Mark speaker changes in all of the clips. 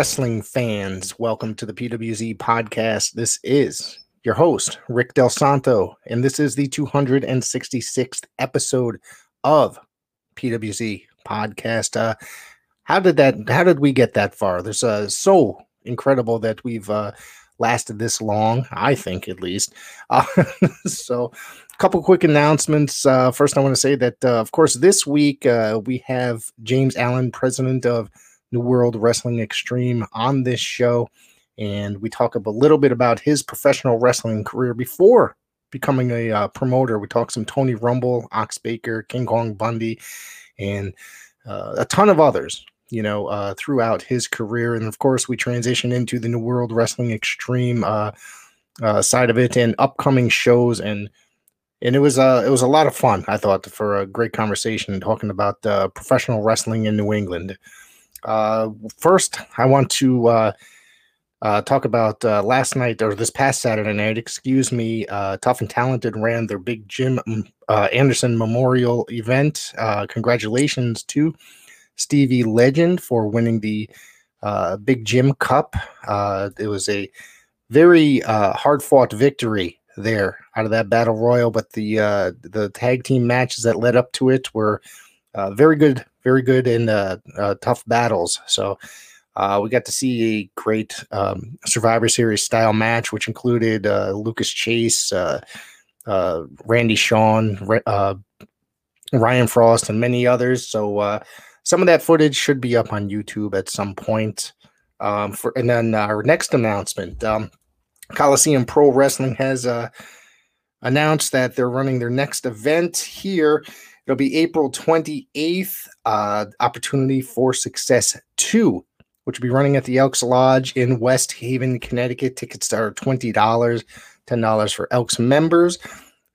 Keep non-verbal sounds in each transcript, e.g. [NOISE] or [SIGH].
Speaker 1: Wrestling fans. Welcome to the PWZ podcast. This is your host, Rick Del Santo, and this is the 266th episode of PWZ podcast. Uh, how did that? How did we get that far? There's uh, so incredible that we've uh, lasted this long. I think, at least. Uh, [LAUGHS] so, a couple quick announcements. Uh, first, I want to say that, uh, of course, this week uh, we have James Allen, president of New World Wrestling Extreme, on this show, and we talk a little bit about his professional wrestling career before becoming a uh, promoter. We talk some Tony Rumble, Ox Baker, King Kong Bundy, and uh, a ton of others you know, uh, throughout his career. And of course, we transition into the New World Wrestling Extreme uh, uh, side of it and upcoming shows. And and it was uh, it was a lot of fun. I thought for a great conversation talking about uh, professional wrestling in New England. Uh, first, I want to. Uh, uh, talk about uh, last night or this past Saturday night, excuse me. Uh, Tough and Talented ran their big Jim mm, uh, Anderson Memorial event. Uh, congratulations to Stevie Legend for winning the uh, Big Jim Cup. Uh, it was a very uh, hard fought victory there out of that battle royal, but the uh, the tag team matches that led up to it were uh, very good, very good in uh, tough battles. So. we got to see a great um, Survivor Series style match, which included Lucas Chase, Randy Shawn, Ryan Frost, and many others. So some of that footage should be up on YouTube at some point. Um, for and then our next announcement, um, Coliseum Pro Wrestling has uh, announced that they're running their next event here. It'll be April 28th. Uh, Opportunity for Success 2, which will be running at the Elks Lodge in West Haven, Connecticut. Tickets are $20, $10 for Elks members.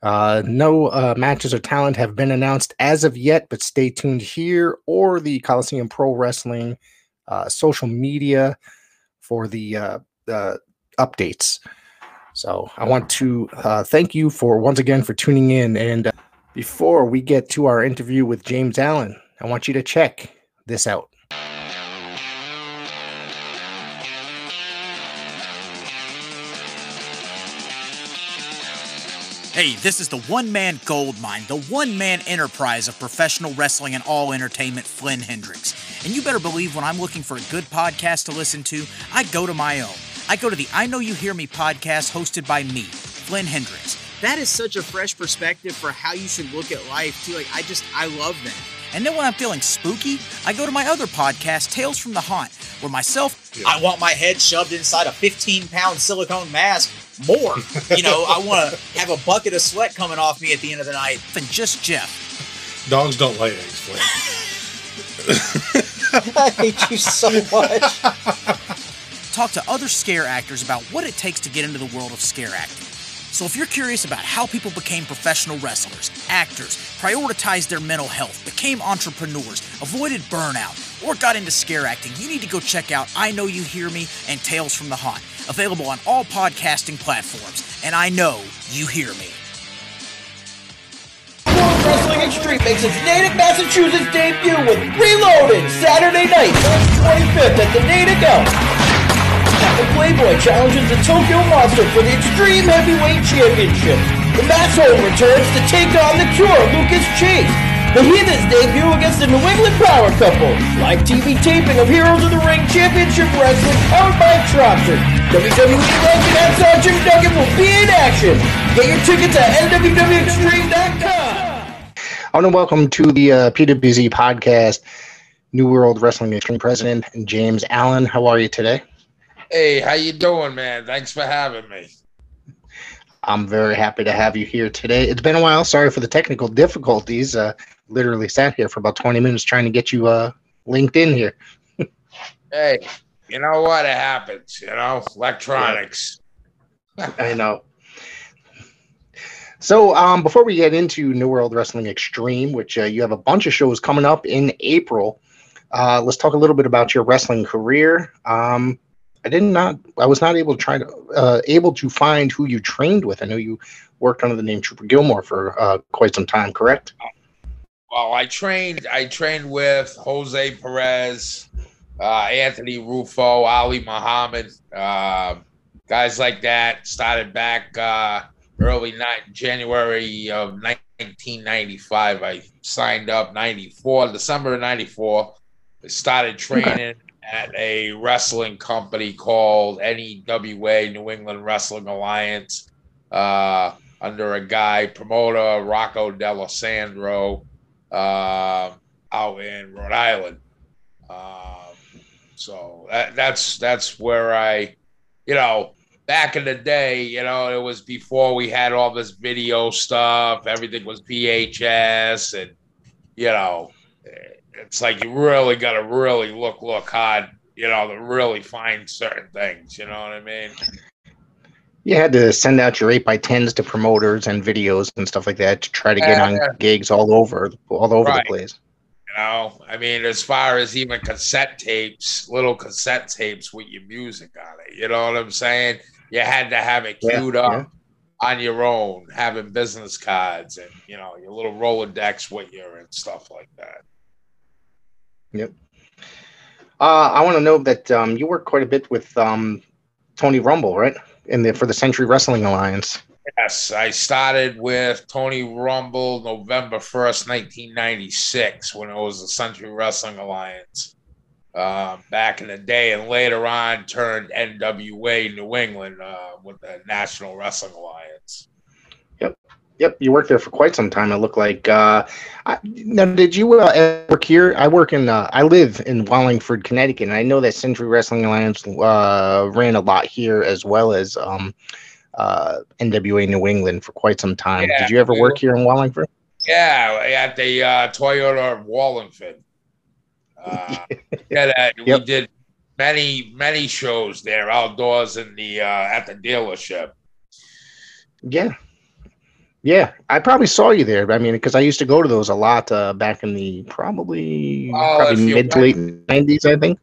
Speaker 1: Uh, no uh, matches or talent have been announced as of yet, but stay tuned here or the Coliseum Pro Wrestling uh, social media for the uh, updates. So I want to uh, thank you for once again for tuning in. And uh, before we get to our interview with James Allen, I want you to check this out.
Speaker 2: Hey, this is the one man gold mine, the one man enterprise of professional wrestling and all entertainment, Flynn Hendricks. And you better believe when I'm looking for a good podcast to listen to, I go to my own. I go to the I Know You Hear Me podcast hosted by me, Flynn Hendricks.
Speaker 3: That is such a fresh perspective for how you should look at life, too. Like, I just, I love that.
Speaker 2: And then when I'm feeling spooky, I go to my other podcast, Tales from the Haunt, where myself,
Speaker 3: yeah. I want my head shoved inside a 15 pound silicone mask more. you know, I want to have a bucket of sweat coming off me at the end of the night.
Speaker 2: Than just Jeff.
Speaker 4: Dogs don't lay eggs, Flynn. [LAUGHS] [LAUGHS]
Speaker 3: I hate you so much. [LAUGHS]
Speaker 2: Talk to other scare actors about what it takes to get into the world of scare acting. So if you're curious about how people became professional wrestlers, actors, prioritized their mental health, became entrepreneurs, avoided burnout, or got into scare acting, you need to go check out I Know You Hear Me and Tales from the Haunt, available on all podcasting platforms. And I know you hear me.
Speaker 5: World Wrestling Extreme makes its Natick, Massachusetts debut with Reloaded Saturday night, March 25th at the Natick the Playboy challenges the Tokyo Monster for the Extreme Heavyweight Championship. The Masshole returns to take on the Cure, Lucas Chase. The Heathens debut against the New England Power Couple. Live TV taping of Heroes of the Ring Championship Wrestling powered by Tropster. WWE legend Hacksaw Jim Duggan will be in action. Get your tickets at nwextreme.com.
Speaker 1: I want to welcome to the uh, PWZ podcast, New World Wrestling Extreme President James Allen. How are you today?
Speaker 4: Hey, how you doing, man? Thanks for having me.
Speaker 1: I'm very happy to have you here today. It's been a while. Sorry for the technical difficulties. Uh, literally sat here for about 20 minutes trying to get you uh, linked in here.
Speaker 4: hey, you know what? It happens. You know, electronics.
Speaker 1: I know. So, um, before we get into New World Wrestling Extreme, which uh, you have a bunch of shows coming up in April, uh, let's talk a little bit about your wrestling career. Um, I did not. I was not able to try to uh, able to find who you trained with. I know you worked under the name Trooper Gilmore for uh, quite some time. Correct?
Speaker 4: Well, I trained. I trained with Jose Perez, uh, Anthony Rufo, Ali Muhammad, uh, guys like that. Started back uh, early ni- January of 1995. I signed up 94, December of 94. I started training at a wrestling company called NEWA, New England Wrestling Alliance, uh, under a guy, promoter Rocco D'Alessandro, uh, out in Rhode Island. Um, so that, that's that's where I, you know, back in the day, you know, it was before we had all this video stuff. Everything was VHS, and you know, it's like you really got to really look look hard, you know, to really find certain things. You know what I mean?
Speaker 1: You had to send out your eight by tens to promoters and videos and stuff like that to try to get
Speaker 4: Yeah,
Speaker 1: on gigs all over, all over
Speaker 4: Right.
Speaker 1: the place.
Speaker 4: You know, I mean, as far as even cassette tapes, little cassette tapes with your music on it, you know what I'm saying? You had to have it
Speaker 1: Yeah,
Speaker 4: queued up on your own, having business cards and you know your little Rolodex with you and stuff like that.
Speaker 1: Uh, I want to know that um, you work quite a bit with um, Tony Rumble, right? In the for the Century Wrestling Alliance.
Speaker 4: Yes, I started with Tony Rumble November 1st, 1996, when it was the Century Wrestling Alliance um, back in the day. And later on turned NWA New England uh, with the National Wrestling Alliance.
Speaker 1: Yep, you worked there for quite some time. It looked like. Uh, I, now, did you uh, ever work here? I work in. Uh, I live in Wallingford, Connecticut, and I know that Century Wrestling Alliance uh, ran a lot here as well as um, uh, NWA New England for quite some time.
Speaker 4: Yeah,
Speaker 1: did you ever work here in Wallingford?
Speaker 4: Yeah, at the uh, Toyota of Wallingford. Uh, [LAUGHS] yeah,
Speaker 1: Yep.
Speaker 4: we did many many shows there outdoors in the uh, at the dealership.
Speaker 1: Yeah. Yeah, I probably saw you there. I mean, because I used to go to those a lot uh, back in the probably
Speaker 4: Oh,
Speaker 1: probably mid to late nineties, I think.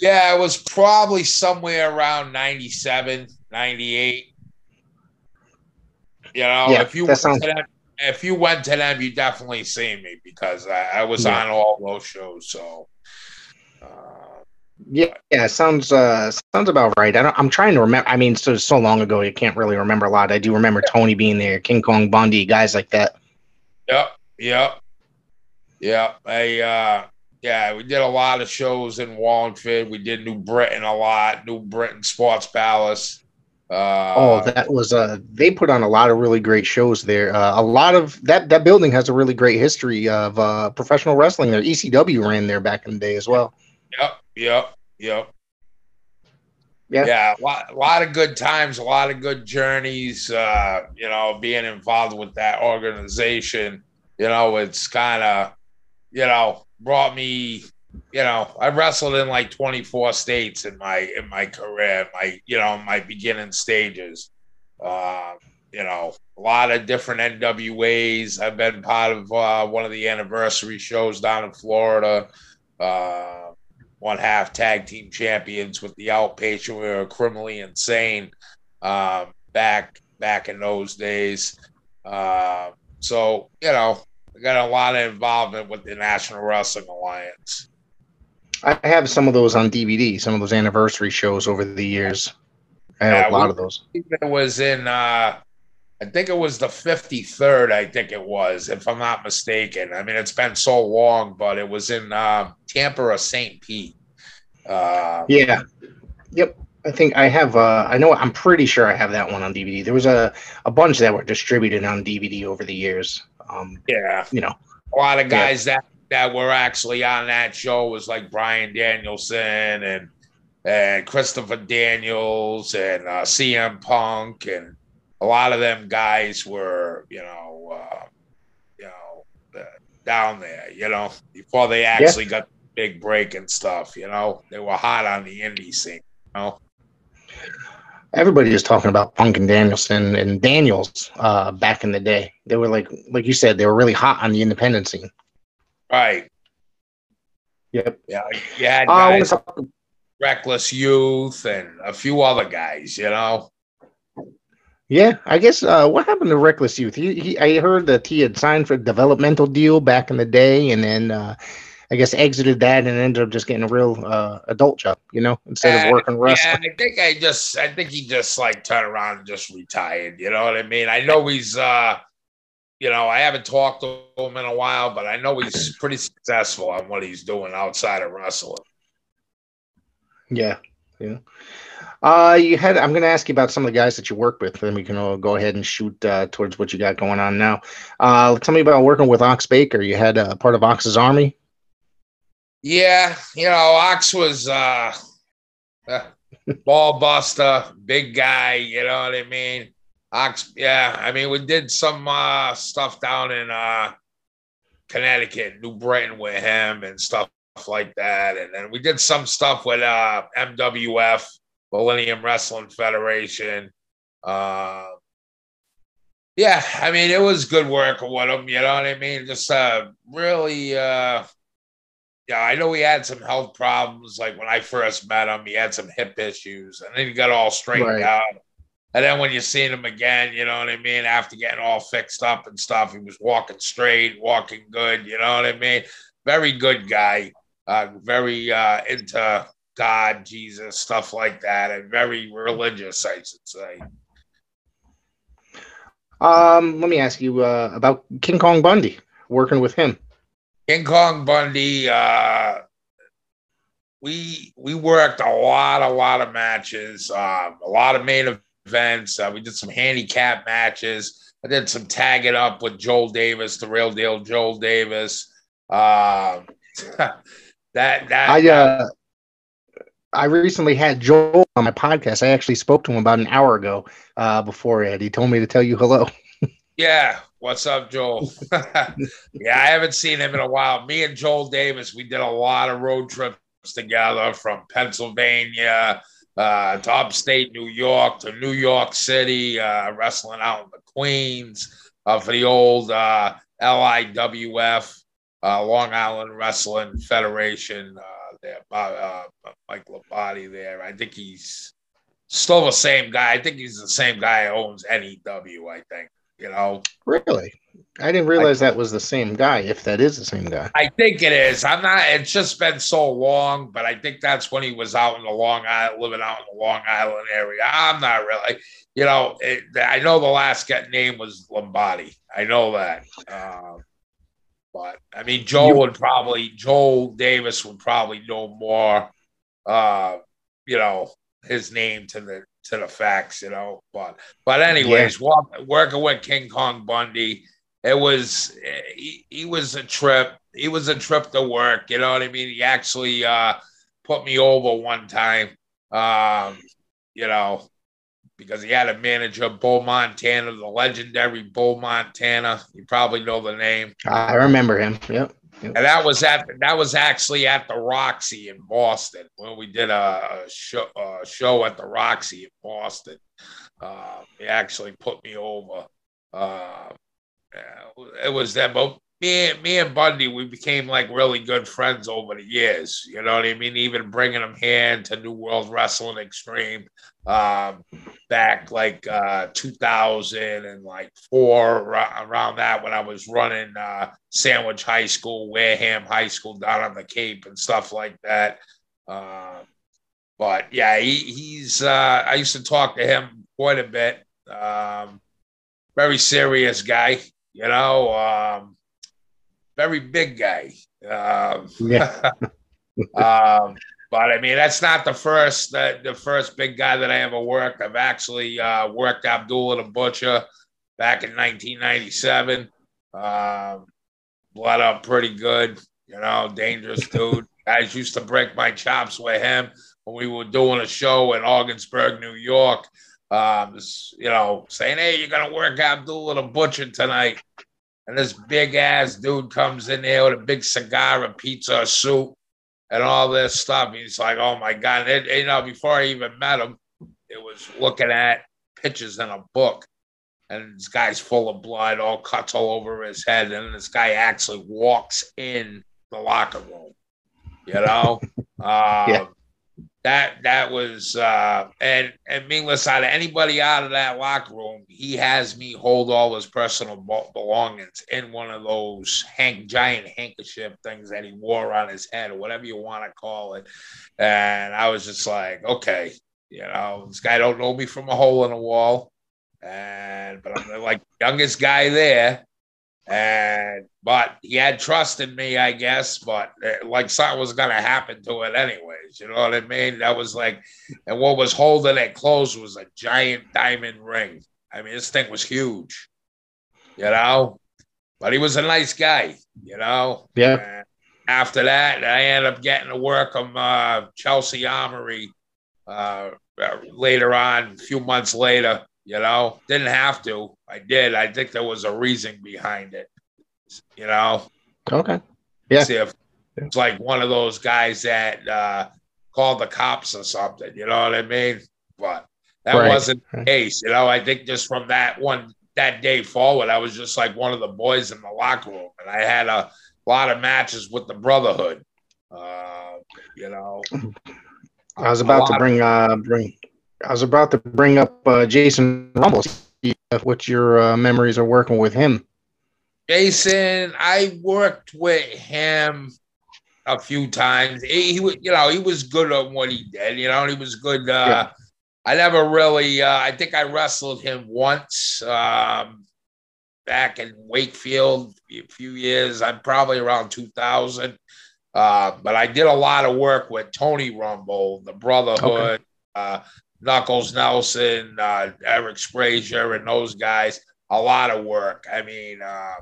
Speaker 4: Yeah, it was probably somewhere around 97, 98. You know,
Speaker 1: Yeah,
Speaker 4: if you went
Speaker 1: sounds-
Speaker 4: to them, if you went to them, you definitely seen me because I, I was
Speaker 1: Yeah.
Speaker 4: on all those shows. So, uh,
Speaker 1: Yeah, yeah, sounds uh sounds about right. I don't, I'm trying to remember. I mean, so so long ago, you can't really remember a lot. I do remember Tony being there, King Kong Bundy, guys like that.
Speaker 4: Yep, yep, yep. I uh yeah, we did a lot of shows in Wallingford. We did New Britain a lot, New Britain Sports Palace. Uh
Speaker 1: oh, that was uh they put on a lot of really great shows there. Uh, a lot of that that building has a really great history of uh professional wrestling there. ECW ran there back in the day as well.
Speaker 4: Yep, yep, yep.
Speaker 1: Yeah.
Speaker 4: Yeah, a lot, a lot of good times, a lot of good journeys. Uh, you know, being involved with that organization, you know, it's kind of, you know, brought me. You know, I wrestled in like 24 states in my in my career, my you know my beginning stages. Uh, you know, a lot of different NWAs. I've been part of uh, one of the anniversary shows down in Florida. Uh, one half tag team champions with the outpatient. We were criminally insane um, back back in those days. Uh, so you know, I got a lot of involvement with the National Wrestling Alliance.
Speaker 1: I have some of those on DVD, some of those anniversary shows over the years. I have
Speaker 4: Yeah,
Speaker 1: a lot
Speaker 4: we-
Speaker 1: of those.
Speaker 4: It was in, uh, I think it was the 53rd, I think it was, if I'm not mistaken. I mean, it's been so long, but it was in uh, Tampa or St. Pete. Uh,
Speaker 1: Yeah. Yep. I think I have uh I know I'm pretty sure I have that one on DVD. There was a, a bunch that were distributed on DVD over the years. Um,
Speaker 4: yeah.
Speaker 1: you know.
Speaker 4: a lot of guys that that were actually on that show was like Bryan Danielson and and Christopher Daniels and uh, CM Punk and a lot of them guys were you know uh, you know uh, down there you know before they actually got the big break and stuff you know they were hot on the indie scene you know
Speaker 1: Everybody was talking about Punk and Danielson and Daniels uh back in the day. They were like like you said, they were really hot on the independent scene.
Speaker 4: right
Speaker 1: Yep.
Speaker 4: yeah you had guys
Speaker 1: talk-
Speaker 4: Reckless Youth and a few other guys you know
Speaker 1: yeah, I guess uh what happened to Reckless Youth? He, he I heard that he had signed for a developmental deal back in the day and then uh I guess exited that and ended up just getting a real uh, adult job, you know, instead of working wrestling.
Speaker 4: Yeah, I think I just I think he just like turned around and just retired. You know what I mean? I know he's uh you know, I haven't talked to him in a while, but I know he's [CLEARS THROAT] pretty successful on what he's doing outside of wrestling.
Speaker 1: Yeah, yeah. Uh, you had. I'm going to ask you about some of the guys that you work with, then we can all go ahead and shoot uh, towards what you got going on now. Uh, tell me about working with Ox Baker. You had uh, part of Ox's army.
Speaker 4: Yeah, you know, Ox was uh, [LAUGHS] uh ball buster, big guy, you know what I mean? Ox, yeah, I mean, we did some uh stuff down in uh Connecticut, New Britain with him and stuff like that. And then we did some stuff with uh MWF, Millennium Wrestling Federation. Uh yeah, I mean, it was good work with him, you know what I mean? Just uh really uh yeah, I know he had some health problems. Like when I first met him, he had some hip issues, and then he got all straightened
Speaker 1: Right.
Speaker 4: out. And then when you seen him again, you know what I mean. After getting all fixed up and stuff, he was walking straight, walking good. You know what I mean. Very good guy. Uh, very uh, into God, Jesus, stuff like that, and very religious. I should say.
Speaker 1: Um, let me ask you uh, about King Kong Bundy. Working with him.
Speaker 4: King Kong Bundy, uh, we we worked a lot, a lot of matches, um, a lot of main events. Uh, we did some handicap matches. I did some tagging up with Joel Davis, the real deal Joel Davis. Um, [LAUGHS] that that
Speaker 1: I uh, I recently had Joel on my podcast. I actually spoke to him about an hour ago. Uh, before Ed, he told me to tell you hello. [LAUGHS]
Speaker 4: Yeah. What's up, Joel? [LAUGHS] yeah, I haven't seen him in a while. Me and Joel Davis, we did a lot of road trips together from Pennsylvania uh, to upstate New York to New York City, uh, wrestling out in the Queens uh, for the old uh, LIWF, uh, Long Island Wrestling Federation. Uh, there, uh, Mike Labate there. I think he's still the same guy. I think he's the same guy who owns NEW, I think. You know,
Speaker 1: Really? I didn't realize that was the same guy. If that is the same guy.
Speaker 4: I think it is. I'm not. It's just been so long, but I think that's when he was out in the Long Island, living out in the Long Island area. I'm not really. You know, it, I know the last name was Lombardi. I know that. Um, but I mean, Joel would probably Joel Davis would probably know more. Uh, you know, his name to the to the facts. You know, but but anyways, walk, working with King Kong Bundy it was he, he was a trip he was a trip to work you know what i mean he actually uh put me over one time um you know because he had a manager bull montana the legendary bull montana you probably know the name
Speaker 1: I remember him. Yep.
Speaker 4: and that was at that was actually at the Roxy in Boston when we did a, show a show at the Roxy in Boston. Uh, he actually put me over. Uh, it was them. Me, me and Bundy, we became like really good friends over the years. You know what I mean? Even bringing him here into New World Wrestling Extreme um, back like uh, 2000 and like four around that when I was running uh, Sandwich High School, Wareham High School down on the Cape and stuff like that. Uh, but yeah, he, he's. Uh, I used to talk to him quite a bit. Um, very serious guy, you know. Um, very big guy. Um,
Speaker 1: Yeah. [LAUGHS]
Speaker 4: um, but I mean, that's not the first the, the first big guy that I ever worked. I've actually uh, worked Abdullah the Butcher back in 1997. Um, blood up pretty good, you know, dangerous [LAUGHS] dude. Guys used to break my chops with him when we were doing a show in Augsburg, New York. Um, you know, saying, "Hey, you're gonna work Abdullah the Butcher tonight," and this big ass dude comes in there with a big cigar, a pizza, a soup, and all this stuff. He's like, "Oh my god!" And, you know, before I even met him, it was looking at pictures in a book, and this guy's full of blood, all cuts all over his head, and this guy actually walks in the locker room. You know, [LAUGHS] um,
Speaker 1: Yeah.
Speaker 4: That that was uh and and meaningless out of anybody out of that locker room he has me hold all his personal belongings in one of those hank giant handkerchief things that he wore on his head or whatever you want to call it. And i was just like okay you know this guy don't know me from a hole in a wall. And but i'm like youngest guy there and but he had trust in me, I guess. But uh, like something was gonna happen to it anyways. You know what I mean? That was like, and what was holding it closed was a giant diamond ring. I mean, this thing was huge. You know, but he was a nice guy. You know.
Speaker 1: Yeah.
Speaker 4: And after that, I ended up getting to work on uh, Chelsea Armory uh, later on, a few months later. You know, didn't have to. I did. I think there was a reason behind it. You know.
Speaker 1: Okay. Yeah.
Speaker 4: See if it's like one of those guys that uh, called the cops or something. You know what I mean? But that right. wasn't the case. You know, I think just from that one that day forward, I was just like one of the boys in the locker room, and I had a lot of matches with the Brotherhood. Uh, you know,
Speaker 1: I was about to bring uh bring I was about to bring up uh, Jason Rumble. What your uh, memories are working with him?
Speaker 4: Jason, I worked with him a few times. He, he was, you know, he was good on what he did. You know, he was good. Uh, yeah. I never really. Uh, I think I wrestled him once um, back in Wakefield a few years. I'm probably around 2000. Uh, but I did a lot of work with Tony Rumble, the Brotherhood. Okay. Uh, Knuckles Nelson, uh, Eric Frazier, and those guys. A lot of work. I mean, uh,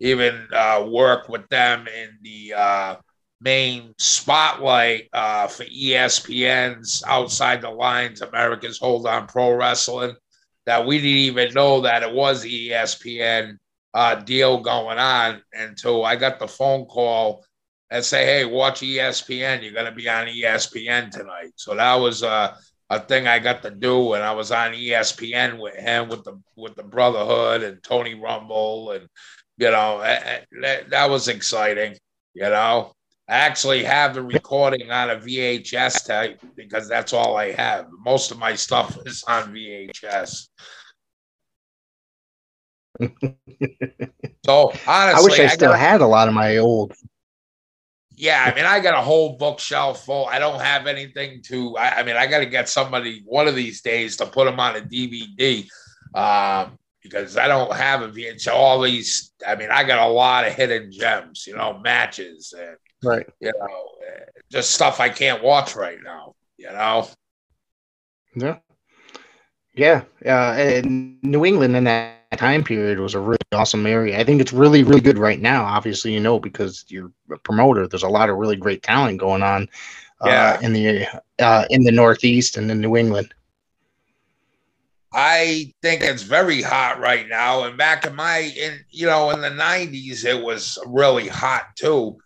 Speaker 4: even uh, work with them in the uh, main spotlight uh, for ESPN's Outside the Lines, America's Hold On Pro Wrestling. That we didn't even know that it was ESPN uh, deal going on until I got the phone call and say, "Hey, watch ESPN. You're going to be on ESPN tonight." So that was uh, a thing I got to do, and I was on ESPN with him with the with the Brotherhood and Tony Rumble, and you know eh, eh, that, that was exciting. You know, I actually have the recording on a VHS tape because that's all I have. Most of my stuff is on VHS. [LAUGHS] so honestly, I
Speaker 1: wish I, I still got, had a lot of my old
Speaker 4: yeah, I mean, I got a whole bookshelf full. I don't have anything to. I, I mean, I got to get somebody one of these days to put them on a DVD um, because I don't have a VHS. All these, I mean, I got a lot of hidden gems, you know, matches and
Speaker 1: right,
Speaker 4: you know, just stuff I can't watch right now. You know.
Speaker 1: Yeah. Yeah. Uh, in New England in that time period was a really awesome area. I think it's really, really good right now. Obviously, you know, because you're a promoter. There's a lot of really great talent going on uh, yeah. in the uh, in the Northeast and in New England.
Speaker 4: I think it's very hot right now. And back in my, in you know, in the '90s, it was really hot too,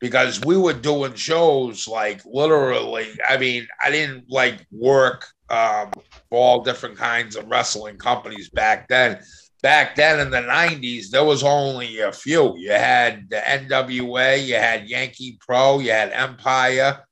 Speaker 4: because we were doing shows like literally. I mean, I didn't like work um, for all different kinds of wrestling companies back then back then in the 90s, there was only a few. You had the NWA, you had Yankee Pro, you had Empire.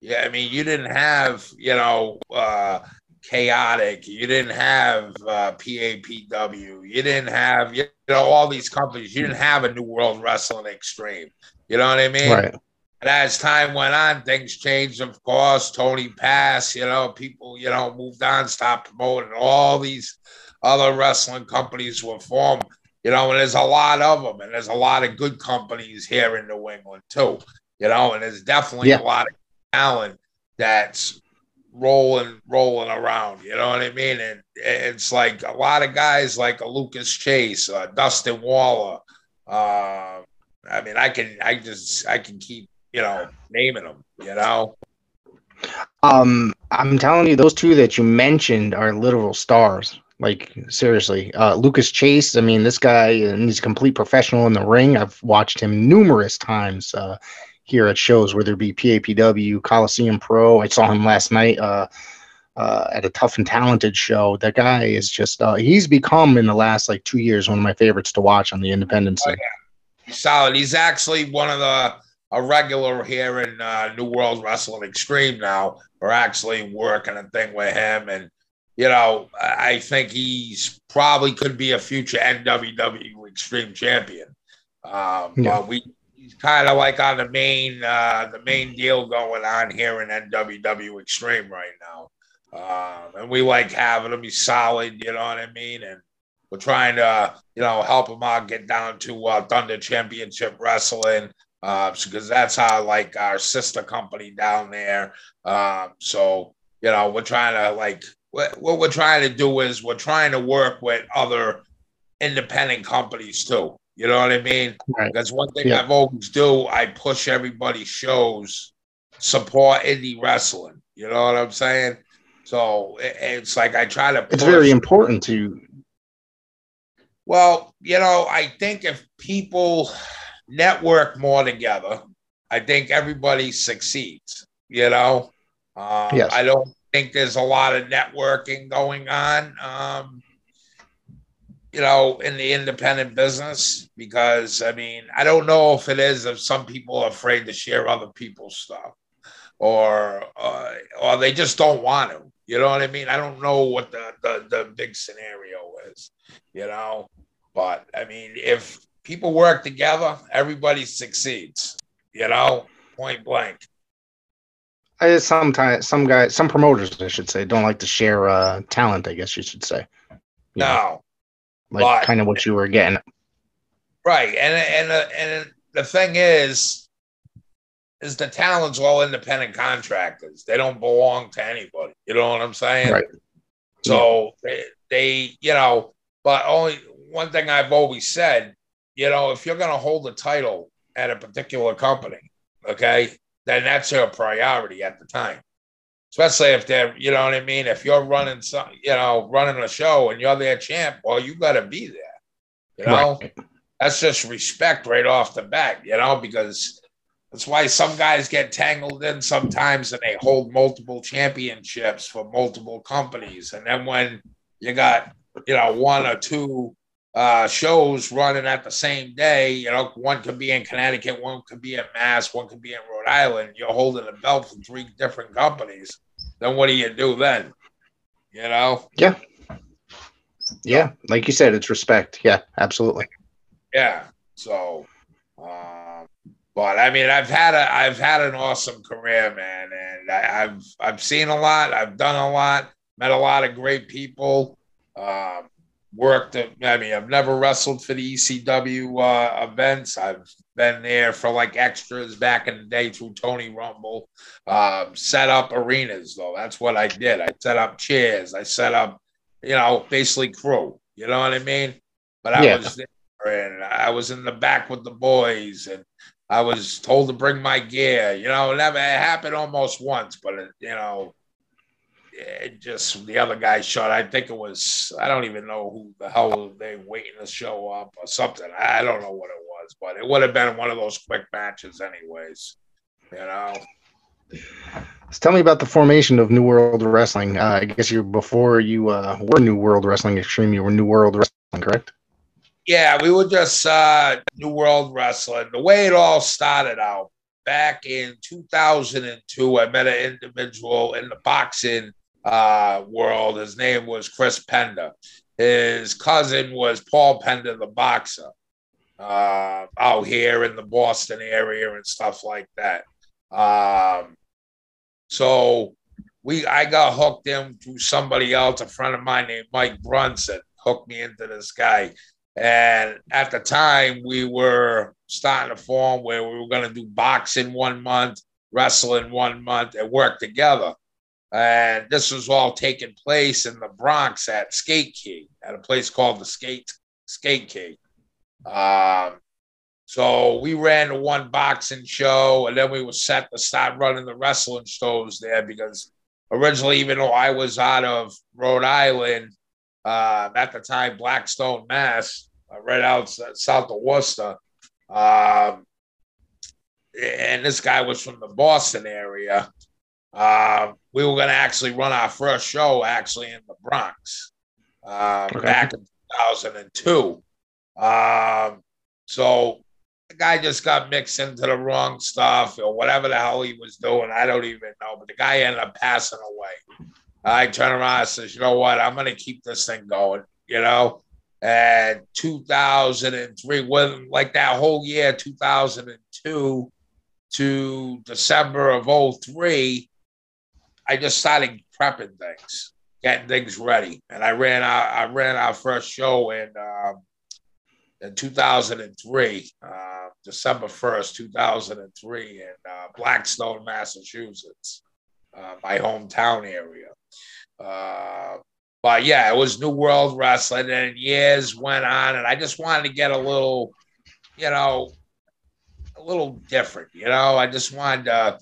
Speaker 4: Yeah, I mean, you didn't have, you know, uh, Chaotic, you didn't have uh, PAPW, you didn't have, you know, all these companies. You didn't have a New World Wrestling Extreme. You know what I mean?
Speaker 1: Right.
Speaker 4: And as time went on, things changed, of course. Tony passed, you know, people, you know, moved on, stopped promoting all these other wrestling companies were formed. You know, and there's a lot of them, and there's a lot of good companies here in New England too. You know, and there's definitely yeah. a lot of talent that's rolling, rolling around. You know what I mean? And it's like a lot of guys like a Lucas Chase, uh, Dustin Waller. Uh, I mean, I can, I just, I can keep, you know, naming them. You know.
Speaker 1: Um, I'm telling you, those two that you mentioned are literal stars. Like seriously, uh, Lucas Chase. I mean, this guy, and he's a complete professional in the ring. I've watched him numerous times uh, here at shows, whether it be PAPW, Coliseum Pro. I saw him last night uh, uh, at a Tough and Talented show. That guy is just, uh, he's become in the last like two years one of my favorites to watch on the independent
Speaker 4: scene. Oh, yeah. He's solid. He's actually one of the a regular here in uh, New World Wrestling Extreme now. We're actually working a thing with him, and you know, I think he's probably could be a future NWW Extreme Champion. Um, yeah. But we he's kind of like on the main uh, the main deal going on here in NWW Extreme right now. Um, and we like having him. He's solid, you know what I mean? And we're trying to, you know, help him out get down to uh, Thunder Championship Wrestling uh, because uh, that's how like our sister company down there. Um, so you know, we're trying to like what, what we're trying to do is we're trying to work with other independent companies too. You know what I mean? Right. Because one thing yeah. I've always do, I push everybody's shows, support indie wrestling. You know what I'm saying? So it's like I try to.
Speaker 1: Push. It's very important to.
Speaker 4: Well, you know, I think if people network more together, I think everybody succeeds. You know, um, yes. I don't think there's a lot of networking going on, um, you know, in the independent business because I mean, I don't know if it is if some people are afraid to share other people's stuff or uh, or they just don't want to. You know what I mean? I don't know what the, the the big scenario is, you know, but I mean, if people work together, everybody succeeds. You know, point blank.
Speaker 1: I sometimes some guys, some promoters, I should say, don't like to share uh, talent. I guess you should say.
Speaker 4: You no, know,
Speaker 1: like kind of what you were getting.
Speaker 4: Right, and and uh, and the thing is, is the talent's all independent contractors. They don't belong to anybody. You know what I'm saying?
Speaker 1: Right.
Speaker 4: So yeah. they, they, you know, but only one thing I've always said, you know, if you're going to hold a title at a particular company, okay, then that's your priority at the time. Especially if they're, you know what I mean? If you're running some, you know, running a show and you're their champ, well, you got to be there. You know, right. that's just respect right off the bat, you know, because that's why some guys get tangled in sometimes and they hold multiple championships for multiple companies. And then when you got, you know, one or two uh, shows running at the same day. You know, one could be in Connecticut, one could be in Mass, one could be in Rhode Island. You're holding a belt from three different companies. Then what do you do then? You know?
Speaker 1: Yeah. Yeah. Like you said, it's respect. Yeah, absolutely.
Speaker 4: Yeah. So, um, but I mean, I've had a, I've had an awesome career, man, and I, have I've seen a lot, I've done a lot, met a lot of great people. Um, worked at, I mean, I've never wrestled for the ECW uh, events. I've been there for like extras back in the day through Tony Rumble. Um, set up arenas, though. That's what I did. I set up chairs. I set up, you know, basically crew. You know what I mean? But I yeah. was there and I was in the back with the boys and I was told to bring my gear. You know, never it happened almost once, but it, you know, it just the other guy shot. I think it was I don't even know who the hell they waiting to show up or something. I don't know what it was, but it would have been one of those quick matches, anyways. You know.
Speaker 1: So tell me about the formation of New World Wrestling. Uh, I guess you before you uh, were New World Wrestling Extreme, you were New World Wrestling, correct?
Speaker 4: Yeah, we were just uh, New World Wrestling. The way it all started out back in 2002, I met an individual in the boxing uh, world. His name was Chris Pender. His cousin was Paul Pender, the boxer, uh, out here in the Boston area and stuff like that. Um, so we, I got hooked in through somebody else, a friend of mine named Mike Brunson, hooked me into this guy. And at the time, we were starting to form where we were going to do boxing one month, wrestling one month, and work together. And this was all taking place in the Bronx at Skate Key, at a place called the Skate Skate Key. Um, so we ran the one boxing show, and then we were set to start running the wrestling shows there because originally, even though I was out of Rhode Island uh, at the time, Blackstone, Mass, uh, right out south of Worcester, um, and this guy was from the Boston area. Uh, we were going to actually run our first show actually in the Bronx uh, okay. back in 2002. Um, so the guy just got mixed into the wrong stuff or whatever the hell he was doing. I don't even know. But the guy ended up passing away. I turn around and says, you know what? I'm going to keep this thing going, you know? And 2003, with like that whole year, 2002 to December of 03, I just started prepping things, getting things ready. And I ran our, I ran our first show in, um, in 2003, uh, December 1st, 2003, in uh, Blackstone, Massachusetts, uh, my hometown area. Uh, but yeah, it was New World Wrestling, and years went on, and I just wanted to get a little, you know, a little different. You know, I just wanted to,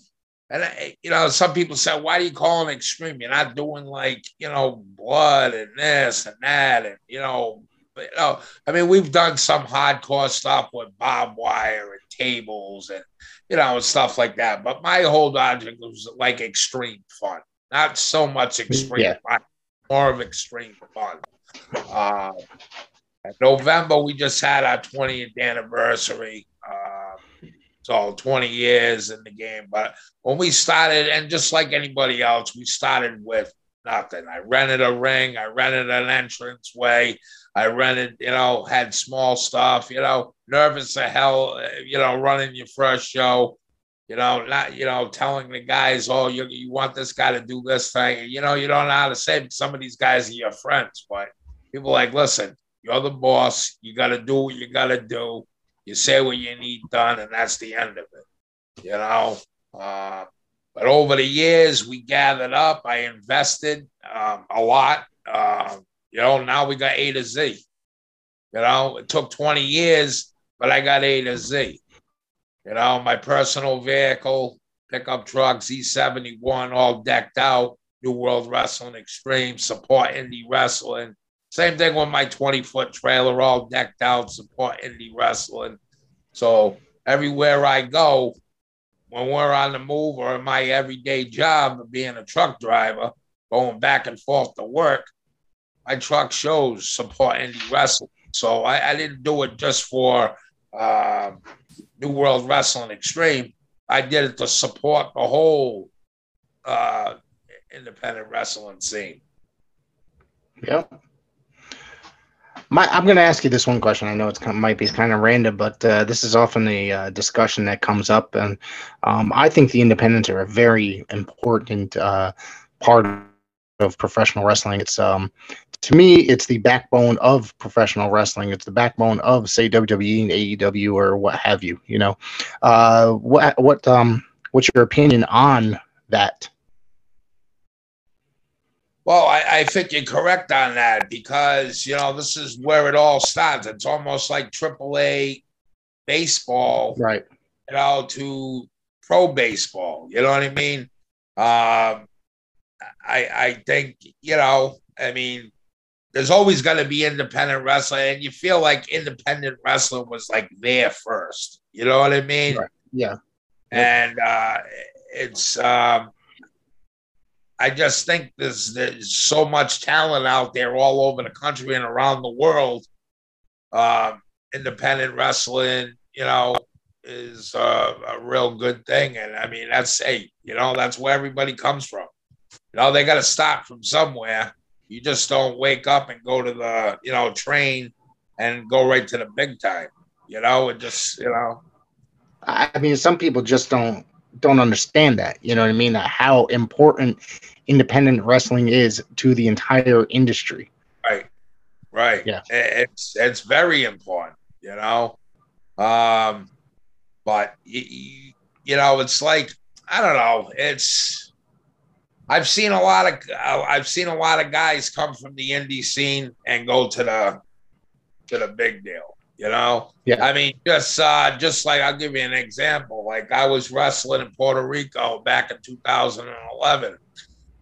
Speaker 4: and I, you know, some people say, "Why do you call it extreme? You're not doing like you know blood and this and that, and you know." You know, I mean, we've done some hardcore stuff with barbed wire and tables and you know and stuff like that. But my whole object was like extreme fun, not so much extreme
Speaker 1: Yeah.
Speaker 4: fun, more of extreme fun. Uh, November, we just had our 20th anniversary. Uh, so 20 years in the game. But when we started, and just like anybody else, we started with nothing. I rented a ring, I rented an entrance way, I rented, you know, had small stuff, you know, nervous as hell, you know, running your first show. You know, not you know, telling the guys, oh, you, you want this guy to do this thing. You know, you don't know how to say. Some of these guys are your friends, but people like, listen, you're the boss. You got to do what you got to do. You say what you need done, and that's the end of it. You know. Uh, but over the years, we gathered up. I invested um, a lot. Uh, you know, now we got A to Z. You know, it took 20 years, but I got A to Z. You know, my personal vehicle, pickup truck, Z71, all decked out. New World Wrestling Extreme, support indie wrestling. Same thing with my 20 foot trailer, all decked out, support indie wrestling. So everywhere I go, when we're on the move or in my everyday job of being a truck driver, going back and forth to work, my truck shows support indie wrestling. So I, I didn't do it just for uh, New World Wrestling Extreme. I did it to support the whole uh, independent wrestling scene.
Speaker 1: Yep. My, I'm going to ask you this one question. I know it's kind of, might be kind of random, but uh, this is often a uh, discussion that comes up, and um, I think the independents are a very important uh, part of professional wrestling. It's um, to me, it's the backbone of professional wrestling. It's the backbone of, say, WWE and AEW or what have you. You know, uh, what what um, what's your opinion on that?
Speaker 4: Well, I, I think you're correct on that because you know this is where it all starts. It's almost like AAA baseball,
Speaker 1: Right.
Speaker 4: you know, to pro baseball. You know what I mean? Um, I I think you know. I mean, there's always going to be independent wrestling, and you feel like independent wrestling was like there first. You know what I mean?
Speaker 1: Right. Yeah.
Speaker 4: and uh, it's um, I just think there's there's so much talent out there all over the country and around the world. Um, independent wrestling, you know, is uh, a real good thing, and I mean that's hey, you know, that's where everybody comes from. You know, they got to start from somewhere. You just don't wake up and go to the you know train and go right to the big time. You know, it just you know
Speaker 1: I mean, some people just don't don't understand that. You know what I mean? How important independent wrestling is to the entire industry.
Speaker 4: Right. Right.
Speaker 1: Yeah.
Speaker 4: It's it's very important, you know. Um, but y- y- you know, it's like I don't know. It's I've seen a lot of I've seen a lot of guys come from the indie scene and go to the to the big deal. You know.
Speaker 1: Yeah.
Speaker 4: I mean, just uh, just like I'll give you an example. Like I was wrestling in Puerto Rico back in 2011,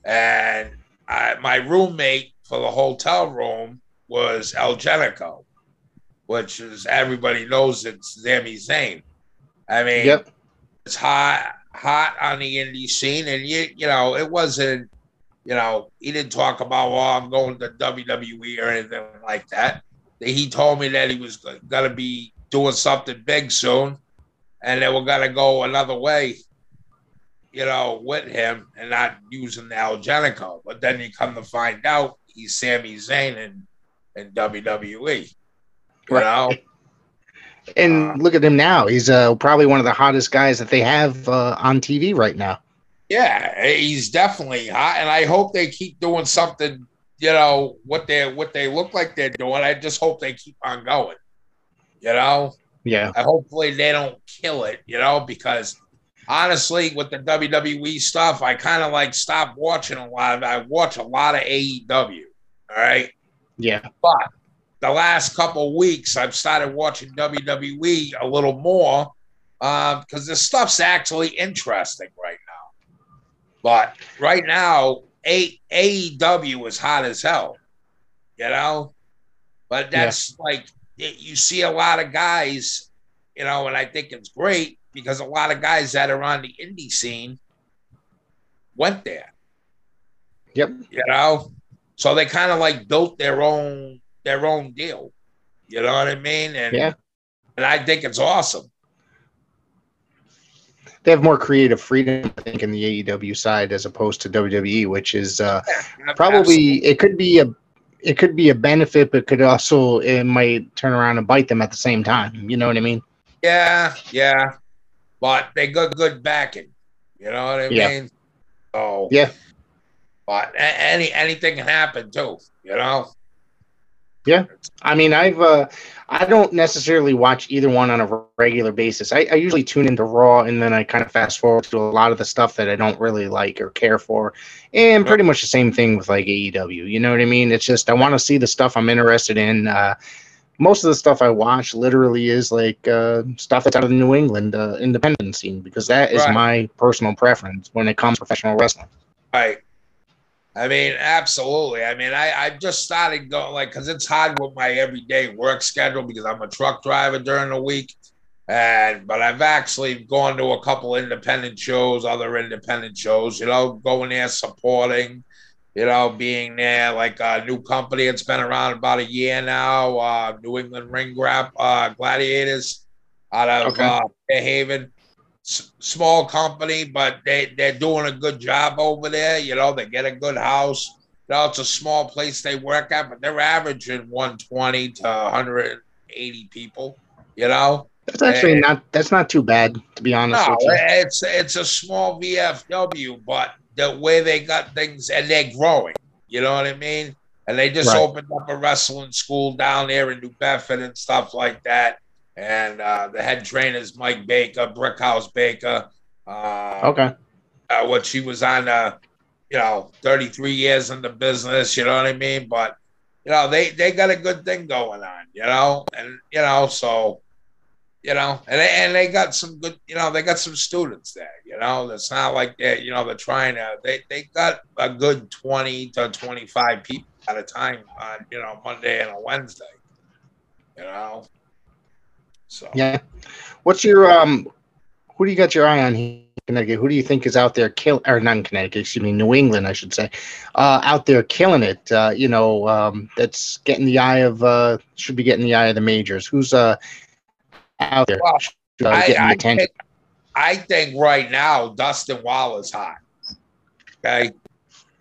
Speaker 4: and I, my roommate for the hotel room was El Genico, which is everybody knows it's Sami Zayn. I mean,
Speaker 1: Yep.
Speaker 4: it's hot, hot on the indie scene, and you, you know, it wasn't, you know, he didn't talk about, oh, I'm going to WWE or anything like that. He told me that he was going to be doing something big soon, and they were gonna go another way, you know, with him and not using the El Genico. But then you come to find out he's Sami Zayn in, in WWE. You
Speaker 1: Right.
Speaker 4: know?
Speaker 1: And
Speaker 4: Uh,
Speaker 1: look at him now. He's uh, probably one of the hottest guys that they have uh, on TV right now.
Speaker 4: Yeah, he's definitely hot, and I hope they keep doing something. You know what they what they look like they're doing. I just hope they keep on going. You know,
Speaker 1: Yeah.
Speaker 4: I hopefully they don't kill it. You know, because honestly, with the WWE stuff, I kind of like stopped watching a lot of. I watch a lot of AEW. All right,
Speaker 1: Yeah.
Speaker 4: but the last couple weeks, I've started watching WWE a little more um, because this stuff's actually interesting right now. But right now, A- AEW is hot as hell, you know. But that's like it, you see a lot of guys, you know, and I think it's great because a lot of guys that are on the indie scene went there
Speaker 1: Yep.
Speaker 4: you know so they kind of like built their own their own deal you know what i mean and
Speaker 1: Yeah.
Speaker 4: and i think it's awesome
Speaker 1: They have more creative freedom, I think, in the AEW side as opposed to WWE, which is uh, probably it could be a it could be a benefit, but could also it might turn around and bite them at the same time. You know what I mean?
Speaker 4: yeah yeah but they got good backing you know what i
Speaker 1: Yeah.
Speaker 4: mean so
Speaker 1: Yeah.
Speaker 4: but any anything can happen too you know
Speaker 1: I mean, I've uh, I don't necessarily watch either one on a regular basis. I, I usually tune into Raw and then I kind of fast forward to a lot of the stuff that I don't really like or care for, and pretty much the same thing with like AEW. You know what I mean? It's just I want to see the stuff I'm interested in. Uh, most of the stuff I watch literally is like uh, stuff that's out of the New England uh, independent scene because that is
Speaker 4: Right.
Speaker 1: my personal preference when it comes to professional wrestling.
Speaker 4: right i mean absolutely i mean i i just started going like because it's hard with my everyday work schedule because i'm a truck driver during the week and but I've actually gone to a couple independent shows, other independent shows, you know, going there supporting, you know, being there like a new company. It's been around about a year now. Uh, New England Ring Grap uh, Gladiators out of
Speaker 1: Okay.
Speaker 4: uh, Fairhaven. S- small company, but they they're doing a good job over there. You know, they get a good house. Know, it's a small place they work at, but they're averaging 120 to 180 people. You know,
Speaker 1: That's actually
Speaker 4: Eh.
Speaker 1: not that's not too bad to be honest
Speaker 4: no,
Speaker 1: with you.
Speaker 4: it's it's a small VFW, but the way they got things and they're growing. You know what I mean? And they just
Speaker 1: Right.
Speaker 4: opened up a wrestling school down there in New Bedford and stuff like that. And uh, the head trainer is Mike Baker, Brickhouse Baker. Uh,
Speaker 1: Okay.
Speaker 4: uh, what she was on, uh, you know, 33 years in the business, you know what I mean? But, you know, they, they got a good thing going on, you know, and, you know, so, you know, and they, and they got some good, you know, they got some students there, you know, it's not like they're, you know, they're trying to, they, they got a good 20 to 25 people at a time on, you know, Monday and a Wednesday, you know, so.
Speaker 1: Yeah. What's your um? Who do you got your eye on here in Connecticut? Who do you think is out there kill or not in Connecticut? Excuse me, New England, I should say. Uh, out there killing it. Uh, you know, um, that's getting the eye of uh, should be getting the eye of the majors. Who's uh out there
Speaker 4: Well,
Speaker 1: uh,
Speaker 4: I,
Speaker 1: getting
Speaker 4: I
Speaker 1: attention?
Speaker 4: think, I think right now Dustin Waller's hot. Okay,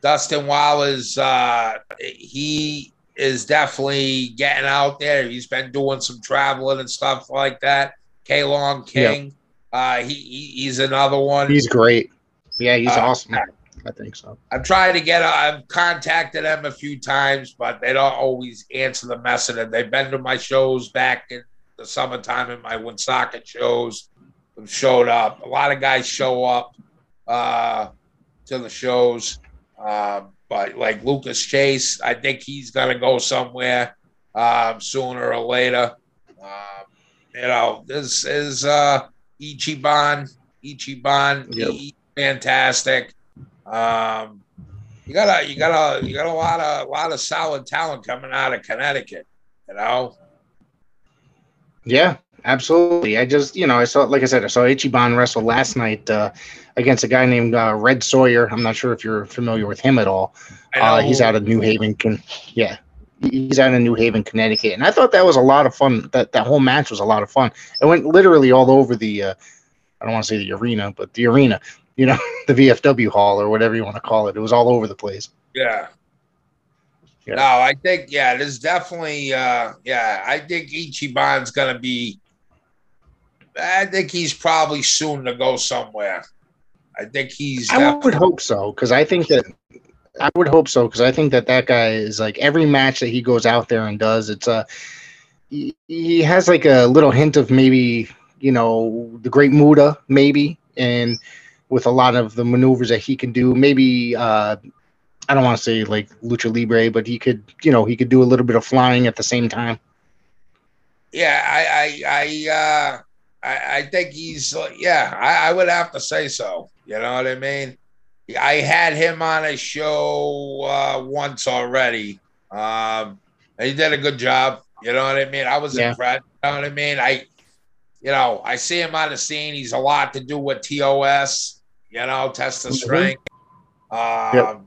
Speaker 4: Dustin Waller's uh, he is definitely getting out there. He's been doing some traveling and stuff like that. K Long King, uh, he, he he's another one.
Speaker 1: He's great. Yeah, he's
Speaker 4: Uh,
Speaker 1: awesome. I think so.
Speaker 4: I'm trying to get. I've contacted them a few times, but they don't always answer the message. And they've been to my shows back in the summertime in my Woonsocket shows. Have showed up. A lot of guys show up uh, to the shows, um, but like Lucas Chase, I think he's gonna go somewhere um, sooner or later. Um, you know, this is uh, Ichiban. Ichiban,
Speaker 1: Yep.
Speaker 4: fantastic. Um, you got a you got a you got a lot of a lot of solid talent coming out of Connecticut. You know,
Speaker 1: Yeah, absolutely. I just, you know, I saw, like I said, I saw Ichiban wrestle last night uh, against a guy named uh, Red Sawyer. I'm not sure if you're familiar with him at all. Uh, he's out of New Haven. Can, yeah, he's out in New Haven, Connecticut, and I thought that was a lot of fun. That that whole match was a lot of fun. It went literally all over the. Uh, I don't want to say the arena, but the arena. You know, [LAUGHS] the VFW hall or whatever you want to call it. It was all over the place.
Speaker 4: Yeah.
Speaker 1: Yeah.
Speaker 4: No, I think yeah, there's definitely uh yeah, I think Ichiban's gonna be I think he's probably soon to go somewhere. I think he's
Speaker 1: I would hope so because I think that I would hope so because I think that that guy is like every match that he goes out there and does. It's a he, he has like a little hint of maybe you know the Great Muta maybe and with a lot of the maneuvers that he can do maybe uh I don't want to say like lucha libre but he could you know he could do a little bit of flying at the same time.
Speaker 4: yeah, I I I uh I, I think he's uh, yeah, I, I would have to say so. You know what I mean? I had him on a show uh once already. Um he did a good job. You know what I mean? I was
Speaker 1: Yeah.
Speaker 4: impressed. You know what I mean? I you know, I see him on the scene. He's a lot to do with TOS, you know, test the
Speaker 1: Mhm.
Speaker 4: strength. Um,
Speaker 1: Yep.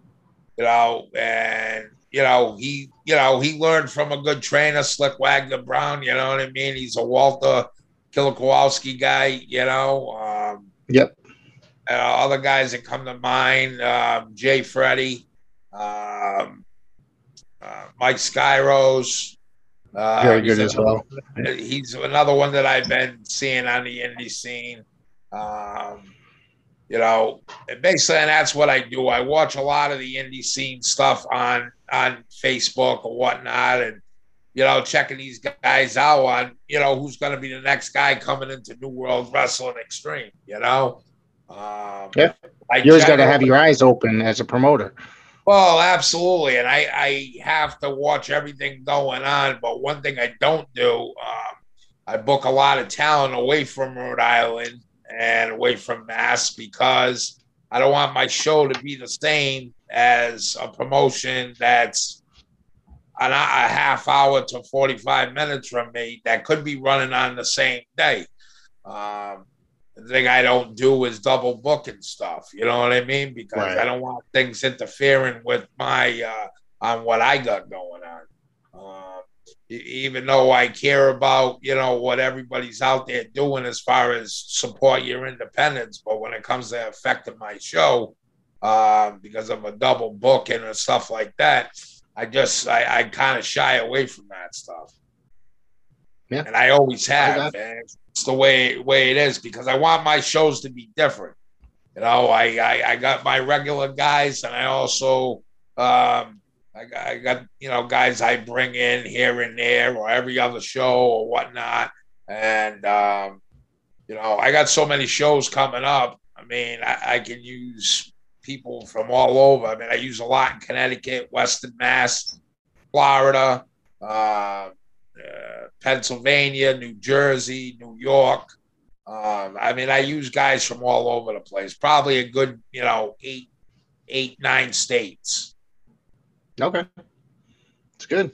Speaker 4: you know, and you know, he you know, he learned from a good trainer, Slick Wagner Brown, you know what I mean? He's a Walter Kilokowski guy, you know. Um
Speaker 1: Yep.
Speaker 4: uh, other guys that come to mind, um, Jay Freddy, um, uh, Mike Skyros. Uh,
Speaker 1: Very
Speaker 4: he's
Speaker 1: good as
Speaker 4: another-
Speaker 1: well.
Speaker 4: He's another one that I've been seeing on the indie scene. Um, you know, and basically, and that's what I do. I watch a lot of the indie scene stuff on on Facebook or whatnot, and you know, checking these guys out on you know who's going to be the next guy coming into New World Wrestling Extreme. You know, um,
Speaker 1: Yeah. You always got to have your eyes open as a promoter.
Speaker 4: well, absolutely, and I I have to watch everything going on. But one thing I don't do, um, I book a lot of talent away from Rhode Island and away from Mass because I don't want my show to be the same as a promotion that's an, a half hour to forty five minutes from me that could be running on the same day. Um, the thing I don't do is double booking stuff. You know what I mean? Because
Speaker 1: Right.
Speaker 4: I don't want things interfering with my uh, on what I got going on. Um, e- even though I care about you know what everybody's out there doing as far as support your independence, but when it comes to affecting my show, um, because of a double booking and stuff like that, I just I, I kind of shy away from that stuff.
Speaker 1: Yeah.
Speaker 4: and I always
Speaker 1: I
Speaker 4: have, man. It's the way way it is because I want my shows to be different. You know, I I, I got my regular guys, and I also um, I got, I got you know guys I bring in here and there or every other show or whatnot, and um, you know I got so many shows coming up. I mean, I, I can use people from all over. I mean, I use a lot in Connecticut, Western Mass, Florida, uh, uh, Pennsylvania, New Jersey, New York. Um, I mean, I use guys from all over the place. Probably a good, you know, eight, eight, nine states.
Speaker 1: Okay, it's good.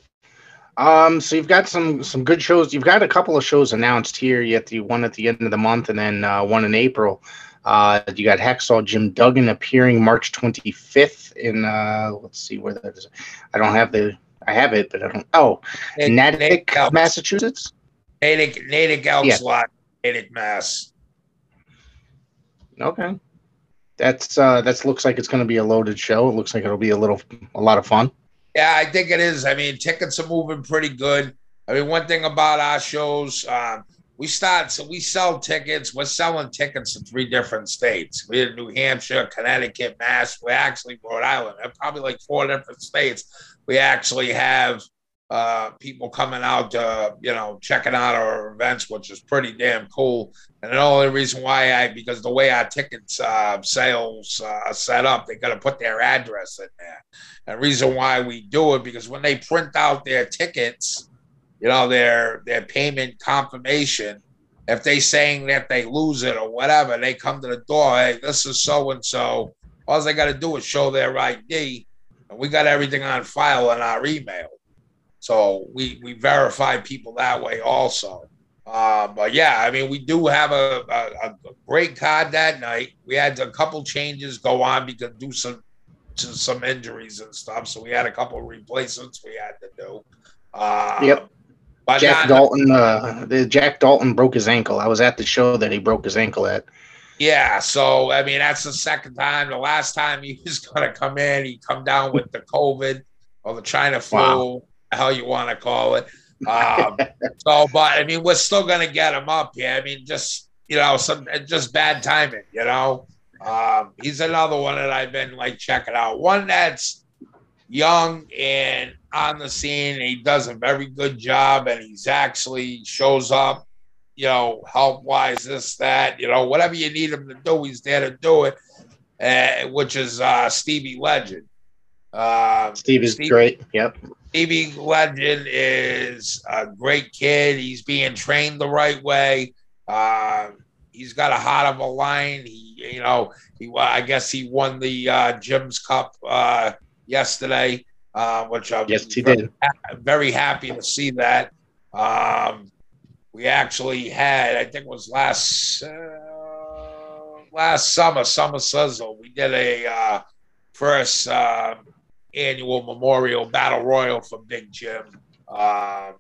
Speaker 1: Um, so you've got some some good shows. You've got a couple of shows announced here. You have the one at the end of the month, and then uh, one in April. Uh, you got Hacksaw Jim Duggan appearing March 25th in uh, let's see where that is. I don't have the I have it, but I don't. Oh, Natick,
Speaker 4: Elks.
Speaker 1: Massachusetts.
Speaker 4: Natick, Natick Elks
Speaker 1: Yeah.
Speaker 4: Lot, Natick, Mass.
Speaker 1: Okay, that's uh, that looks like it's going to be a loaded show. It looks like it'll be a little a lot of fun.
Speaker 4: Yeah, I think it is. I mean, tickets are moving pretty good. I mean, one thing about our shows, um, we start so we sell tickets. We're selling tickets in three different states. We're in New Hampshire, Connecticut, Mass. We're actually Rhode Island. They're probably like four different states. We actually have uh, people coming out to you know checking out our events, which is pretty damn cool. And the only reason why I because the way our tickets uh, sales uh, are set up, they got to put their address in there. And reason why we do it because when they print out their tickets, you know, their their payment confirmation, if they saying that they lose it or whatever, they come to the door, hey, this is so and so. All they got to do is show their ID, and we got everything on file in our email. So we we verify people that way also. Uh, but yeah, I mean, we do have a, a, a great card that night. We had a couple changes go on because do some some injuries and stuff. So we had a couple replacements we had to do. Uh,
Speaker 1: Yep.
Speaker 4: But
Speaker 1: Jack
Speaker 4: not-
Speaker 1: Dalton. Uh, the Jack Dalton broke his ankle. I was at the show that he broke his ankle at.
Speaker 4: Yeah, so I mean that's the second time. The last time he [LAUGHS] was gonna come in, he come down with the COVID or the China flu,
Speaker 1: Wow.
Speaker 4: how you want to call it. Um, so, but I mean, we're still gonna get him up here. I mean, just you know, some just bad timing. You know, um, he's another one that I've been like checking out. One that's young and on the scene. He does a very good job, and he's actually shows up you know, help wise, this, that, you know, whatever you need him to do, he's there to do it, uh, which is uh, Stevie Legend. Uh,
Speaker 1: Steve is
Speaker 4: Steve-
Speaker 1: great. Yep.
Speaker 4: Stevie Legend is a great kid. He's being trained the right way. Uh, he's got a heart of a lion. He, you know, he, I guess he won the uh, Jim's Cup uh, yesterday, uh, which I'm
Speaker 1: Yes, he
Speaker 4: very
Speaker 1: did.
Speaker 4: ha- very happy to see that. Um, we actually had, I think it was last uh, last summer, summer sizzle. We did a uh, first uh, annual memorial battle royal for Big Jim. Um,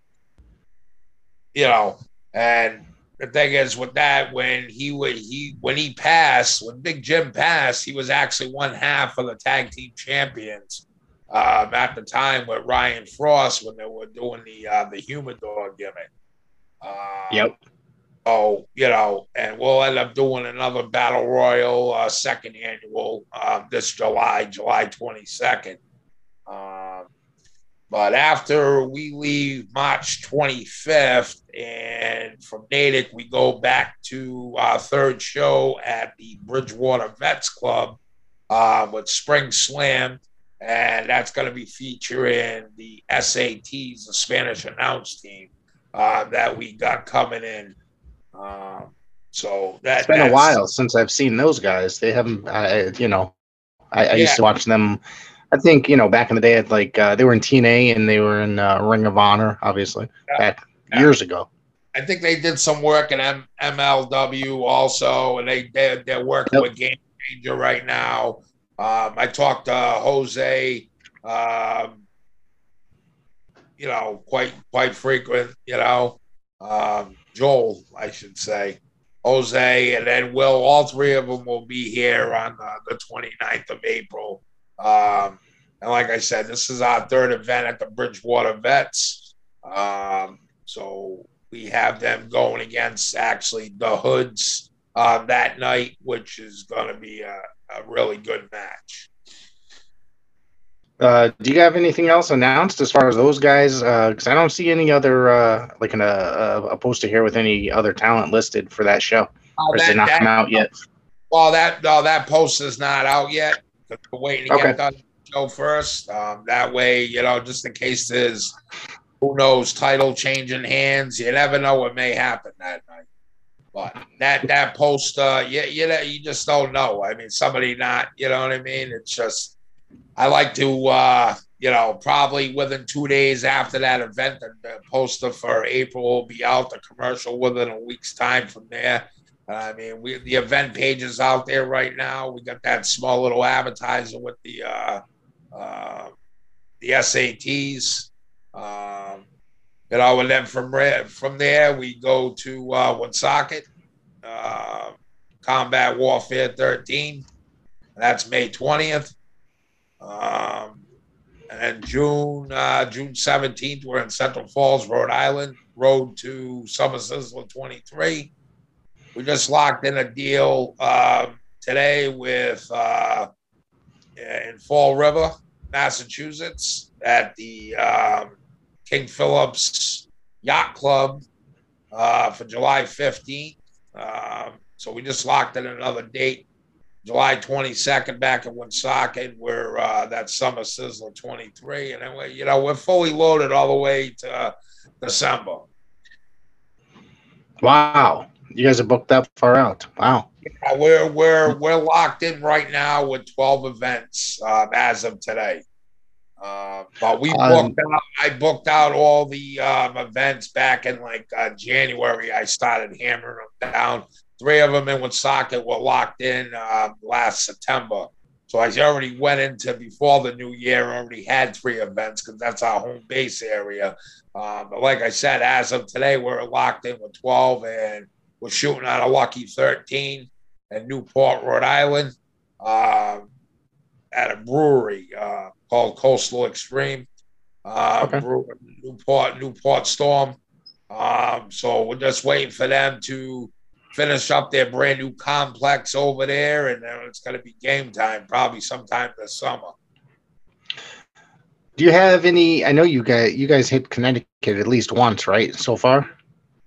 Speaker 4: you know, and the thing is with that, when he would he when he passed, when Big Jim passed, he was actually one half of the tag team champions um, at the time with Ryan Frost when they were doing the uh, the humidor gimmick. Um,
Speaker 1: Yep.
Speaker 4: So you know, and we'll end up doing another battle royal, uh, second annual, um, this July, July twenty second. Um, but after we leave March 25th, and from Natick, we go back to our third show at the Bridgewater Vets Club uh, with Spring Slam. And that's going to be featuring the SATs, the Spanish announce team uh, that we got coming in. Um, so that,
Speaker 1: It's been a while since I've seen those guys. They haven't, I, you know, I, I used to watch them. I think you know back in the day, like uh, they were in TNA and they were in uh, Ring of Honor, obviously
Speaker 4: Yeah.
Speaker 1: back
Speaker 4: Yeah.
Speaker 1: years ago.
Speaker 4: I think they did some work in M- MLW also, and they they're, they're working
Speaker 1: Yep.
Speaker 4: with Game Changer right now. Um, I talked to Jose, um, you know, quite quite frequent. You know, um, Joel, I should say, Jose, and then Will. All three of them will be here on the, the 29th of April. Um, and like I said, this is our third event at the Bridgewater Vets. Um, so we have them going against actually the Hoods uh, that night, which is going to be a, a really good match.
Speaker 1: Uh, do you have anything else announced as far as those guys? Because I don't see any other uh, like in a, poster here with any other talent listed for that show.
Speaker 4: Uh,
Speaker 1: Or it not come out yet?
Speaker 4: Well, that no, that post is not out yet. We're waiting to
Speaker 1: Okay.
Speaker 4: get done show first. Um, that way, you know, just in case there's who knows title changing hands, you never know what may happen that night. But that that post, uh, you know, you just don't know. I mean, somebody not, you know what I mean? It's just I like to, uh, you know, probably within two days after that event, the, the poster for April will be out. The commercial within a week's time from there. I mean, we the event page is out there right now. We got that small little advertiser with the uh, uh, the SATs. Um, you know, and then from from there we go to uh, Woonsocket, uh, Combat Warfare 13. That's May 20th. Um, and June uh, June 17th, we're in Central Falls, Rhode Island, road to Summer Sizzler 23 we just locked in a deal um, today with uh, in Fall River, Massachusetts, at the um, King Phillips Yacht Club uh, for July 15th. Um, so we just locked in another date, July 22nd, back in Woonsocket, where uh, that Summer Sizzler 23, and then we, you know we're fully loaded all the way to uh, December.
Speaker 1: Wow, you guys are booked that far out. Wow.
Speaker 4: Uh, we're we're we're locked in right now with 12 events um, as of today. Uh, but we
Speaker 1: Um,
Speaker 4: booked out, I booked out all the um, events back in like uh, January. I started hammering them down. Three of them in Woonsocket were locked in um, last September. So I already went into before the new year, already had three events because that's our home base area. Uh, but like I said, as of today, we're locked in with 12 and we're shooting out of lucky 13 in Newport, Rhode Island, uh, at a brewery uh, called Coastal Extreme. Uh,
Speaker 1: Okay.
Speaker 4: Newport, Newport Storm. Um, so we're just waiting for them to finish up their brand new complex over there, and then it's going to be game time probably sometime this summer.
Speaker 1: Do you have any? I know you guys you guys hit Connecticut at least once, right? So far.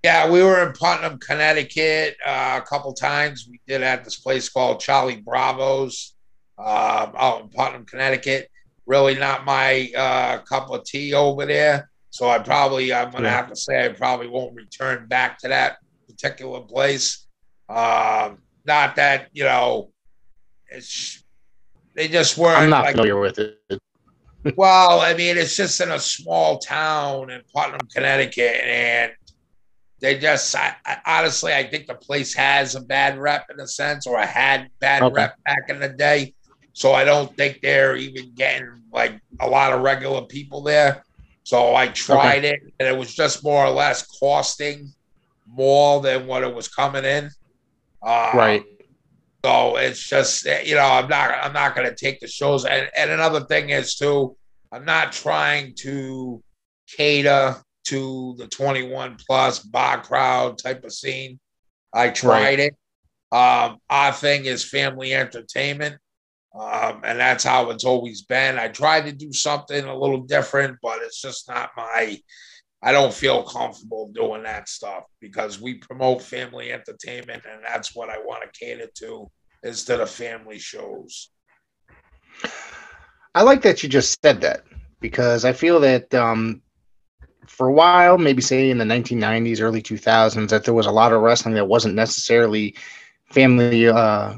Speaker 4: Yeah, we were in Putnam, Connecticut uh, a couple times. We did at this place called Charlie Bravo's um, out in Putnam, Connecticut. Really not my uh, cup of tea over there. So I probably, I'm going to have to say, I probably won't return back to that particular place. Um, not that, you know, it's, they just weren't
Speaker 1: I'm not
Speaker 4: like,
Speaker 1: familiar with it.
Speaker 4: well, I mean, it's just in a small town in Putnam, Connecticut, and they just I, I, honestly, I think the place has a bad rep in a sense, or had bad
Speaker 1: Okay.
Speaker 4: rep back in the day. So I don't think they're even getting like a lot of regular people there. So I tried it, and it was just more or less costing more than what it was coming in. Uh,
Speaker 1: Right.
Speaker 4: so it's just you know I'm not I'm not going to take the shows. And and another thing is too, I'm not trying to cater to the 21 plus bar crowd type of scene. I tried it. Um, our thing is family entertainment. Um, and that's how it's always been. I tried to do something a little different, but it's just not my I don't feel comfortable doing that stuff because we promote family entertainment and that's what I want to cater to instead of family shows.
Speaker 1: I like that you just said that because I feel that um, for a while, maybe say in the 1990s, early 2000s, that there was a lot of wrestling that wasn't necessarily family uh,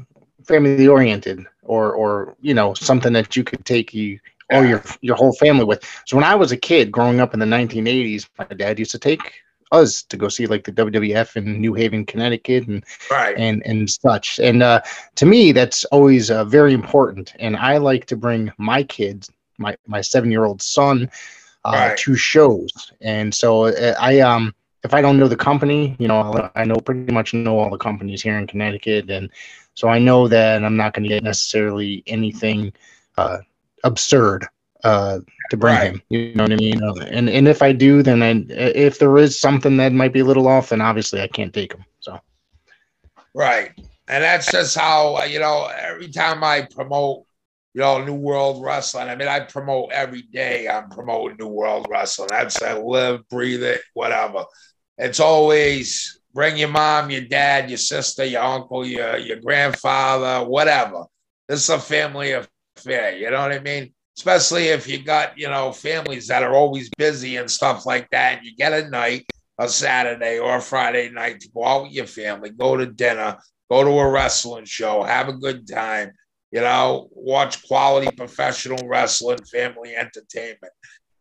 Speaker 1: family oriented or or you know something that you could take you or your your whole family with. So when I was a kid growing up in the 1980s, my dad used to take us to go see like the WWF in New Haven, Connecticut, and
Speaker 4: Right.
Speaker 1: and and such. And uh, to me, that's always uh, very important. And I like to bring my kids, my my seven year old son, uh,
Speaker 4: Right.
Speaker 1: to shows. And so uh, I um if I don't know the company, you know, I know pretty much know all the companies here in Connecticut, and so I know that I'm not going to get necessarily anything uh, absurd. Uh, to bring
Speaker 4: Right.
Speaker 1: him, you know what I mean, and and if I do, then I, if there is something that might be a little off, then obviously I can't take him. So
Speaker 4: Right. And that's just how, uh, you know, every time I promote, you know, New World Wrestling, I mean, I promote every day. I'm promoting New World Wrestling. That's I live, breathe it, whatever. It's always bring your mom, your dad, your sister, your uncle, your, your grandfather, whatever. This is a family affair. You know what I mean? Especially if you got, you know, families that are always busy and stuff like that. And you get a night, a Saturday or a Friday night to go out with your family, go to dinner, go to a wrestling show, have a good time, you know, watch quality professional wrestling, family entertainment,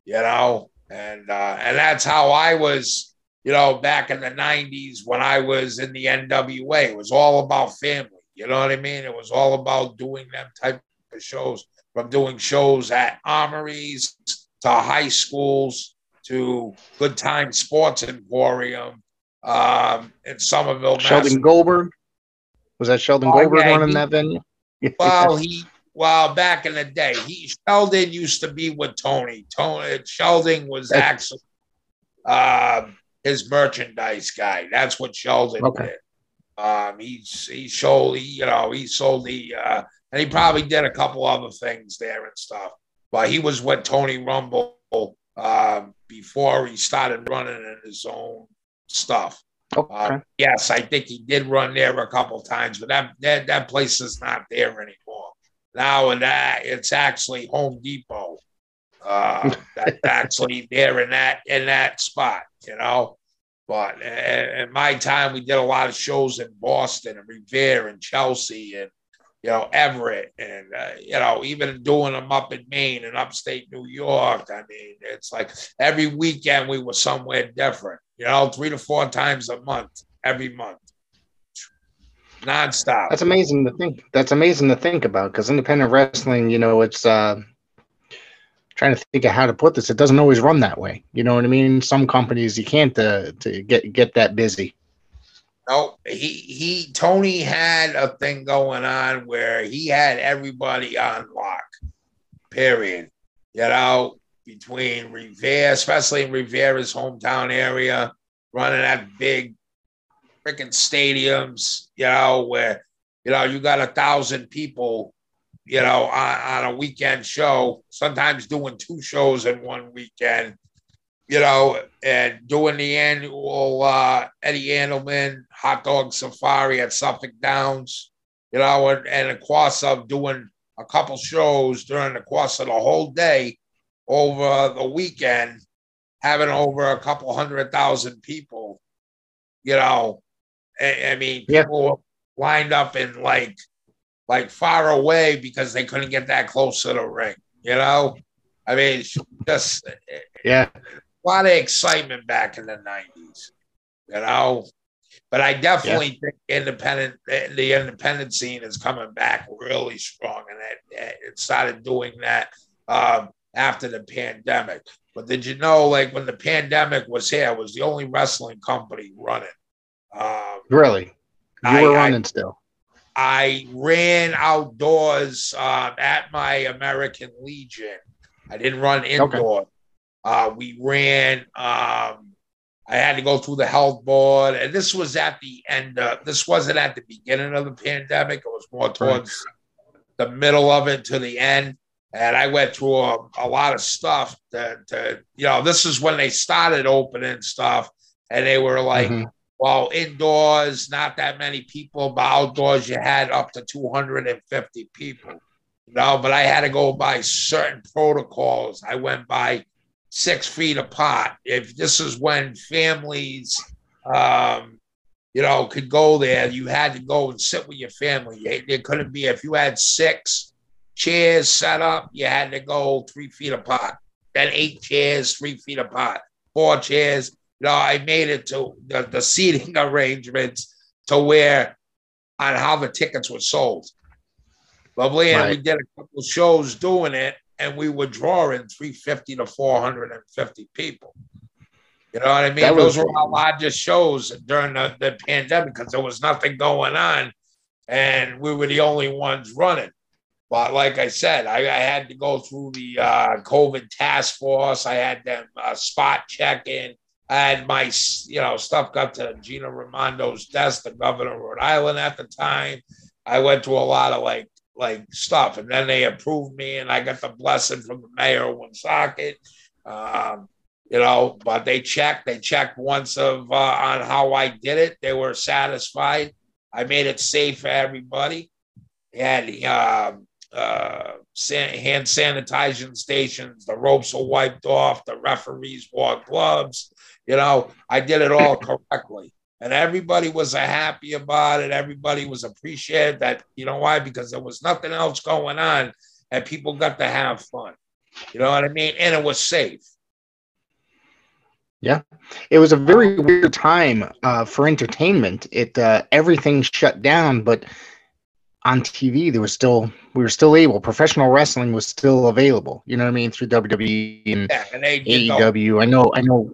Speaker 4: you know, and uh, and that's how I was, you know, back in the '90s when I was in the NWA. It was all about family. You know what I mean? It was all about doing them type of shows, from doing shows at armories to high schools to Good Time Sports Emporium um, in Somerville,
Speaker 1: Sheldon Goldberg was that Sheldon
Speaker 4: Oh,
Speaker 1: Goldberg
Speaker 4: yeah,
Speaker 1: running
Speaker 4: he-
Speaker 1: that venue? [LAUGHS]
Speaker 4: Well, he well back in the day, he Sheldon used to be with Tony. Tony Sheldon was actually um, his merchandise guy. That's what Sheldon
Speaker 1: Okay.
Speaker 4: did. Um, he he sold, he, you know, he sold the, uh, and he probably did a couple other things there and stuff. But he was with Tony Rumble um, before he started running in his own stuff.
Speaker 1: okay.
Speaker 4: Uh, yes, I think he did run there a couple times, but that, that that place is not there anymore. Now and that it's actually Home Depot. Uh, [LAUGHS] that's actually there in that in that spot, you know. But in my time, we did a lot of shows in Boston and Revere and Chelsea and you know Everett and uh, you know even doing them up in Maine and upstate New York. I mean, it's like every weekend we were somewhere different. You know, three to four times a month, every month. nonstop.
Speaker 1: That's amazing to think. That's amazing to think about because independent wrestling, you know, it's uh, trying to think of how to put this. It doesn't always run that way. You know what I mean? Some companies you can't uh, to get get that busy.
Speaker 4: No, he he Tony had a thing going on where he had everybody on lock. Period. You know, between Revere, especially in Rivera's hometown area, running that big freaking stadiums, you know, where you know you got a thousand people, you know, on, on a weekend show, sometimes doing two shows in one weekend, you know, and doing the annual uh, Eddie Andelman hot dog safari at Suffolk Downs, you know, and, and of course of doing a couple shows during the course of the whole day over the weekend, having over a couple hundred thousand people, you know, I, I mean,
Speaker 1: Yeah.
Speaker 4: people lined up in like, like far away because they couldn't get that close to the ring, you know. I mean, just
Speaker 1: Yeah,
Speaker 4: a lot of excitement back in the nineties, you know. But I definitely think independent, the independent scene is coming back really strong, and it, it started doing that um, after the pandemic. But did you know, like when the pandemic was here, it was the only wrestling company running. Um,
Speaker 1: really. You
Speaker 4: I-
Speaker 1: were
Speaker 4: I-
Speaker 1: running still.
Speaker 4: I ran outdoors um, at my American Legion. I didn't run indoor. Uh, we ran. Um, I had to go through the health board, and this was at the end. Of, this wasn't at the beginning of the pandemic. It was more towards the middle of it to the end. And I went through a, a lot of stuff. That, to you know, this is when they started opening stuff, and they were like,
Speaker 1: Mhm.
Speaker 4: Well, indoors, not that many people, but outdoors, you had up to 250 people. You know, but I had to go by certain protocols. I went by six feet apart. If this is when families, um, you know, could go there, you had to go and sit with your family. It couldn't be if you had six chairs set up, you had to go three feet apart. Then eight chairs, three feet apart. Four chairs, you know, I made it to the, the seating [LAUGHS] arrangements to where on how the tickets were sold. Lovely. And we did a couple shows doing it, and we were drawing 350 to 450 people. You know what I mean?
Speaker 1: That
Speaker 4: Those
Speaker 1: was-
Speaker 4: were our largest shows during the, the pandemic because there was nothing going on, and we were the only ones running. But like I said, I, I had to go through the uh, COVID task force. I had them uh, spot checking. I had my, you know, stuff got to Gina Raimondo's desk, the governor of Rhode Island at the time. I went to a lot of like, like stuff, and then they approved me, and I got the blessing from the mayor of Woonsocket. Um, you know, but they checked. They checked once of uh, on how I did it. They were satisfied. I made it safe for everybody. Had um, uh, san- hand sanitizing stations. The ropes were wiped off. The referees wore gloves. You know, I did it all correctly. And everybody was uh, happy about it. Everybody was appreciative that, you know why? Because there was nothing else going on and people got to have fun. You know what I mean? And it was safe.
Speaker 1: Yeah, it was a very weird time uh, for entertainment. It uh, everything shut down, but on TV there was still we were still able. Professional wrestling was still available. You know what I mean through WWE and
Speaker 4: Yeah. And they did the-
Speaker 1: AEW. I know. I know.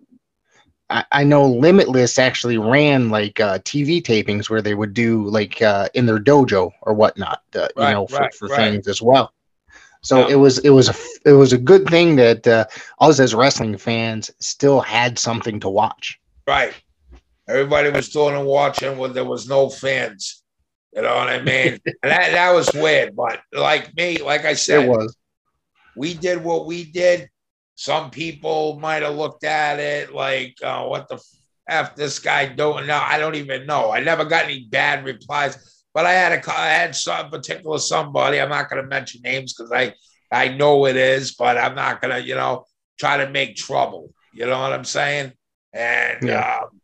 Speaker 1: I, I know Limitless actually ran like uh, TV tapings where they would do like uh, in their dojo or whatnot, uh, you know, for,
Speaker 4: right,
Speaker 1: for
Speaker 4: right.
Speaker 1: things as well. So
Speaker 4: Yeah.
Speaker 1: it was it was a it was a good thing that uh, us as wrestling fans still had something to watch.
Speaker 4: Right. Everybody was doing and watching when there was no fans. You know what I mean? [LAUGHS] and that, that was weird. But like me, like I said,
Speaker 1: It was.
Speaker 4: we did what we did. Some people might have looked at it like, uh, what the F this guy doing? No, I don't even know. I never got any bad replies, but I had a, I had some particular somebody. I'm not going to mention names because I, I know it is, but I'm not going to, you know, try to make trouble. You know what I'm saying? And,
Speaker 1: Yeah.
Speaker 4: um,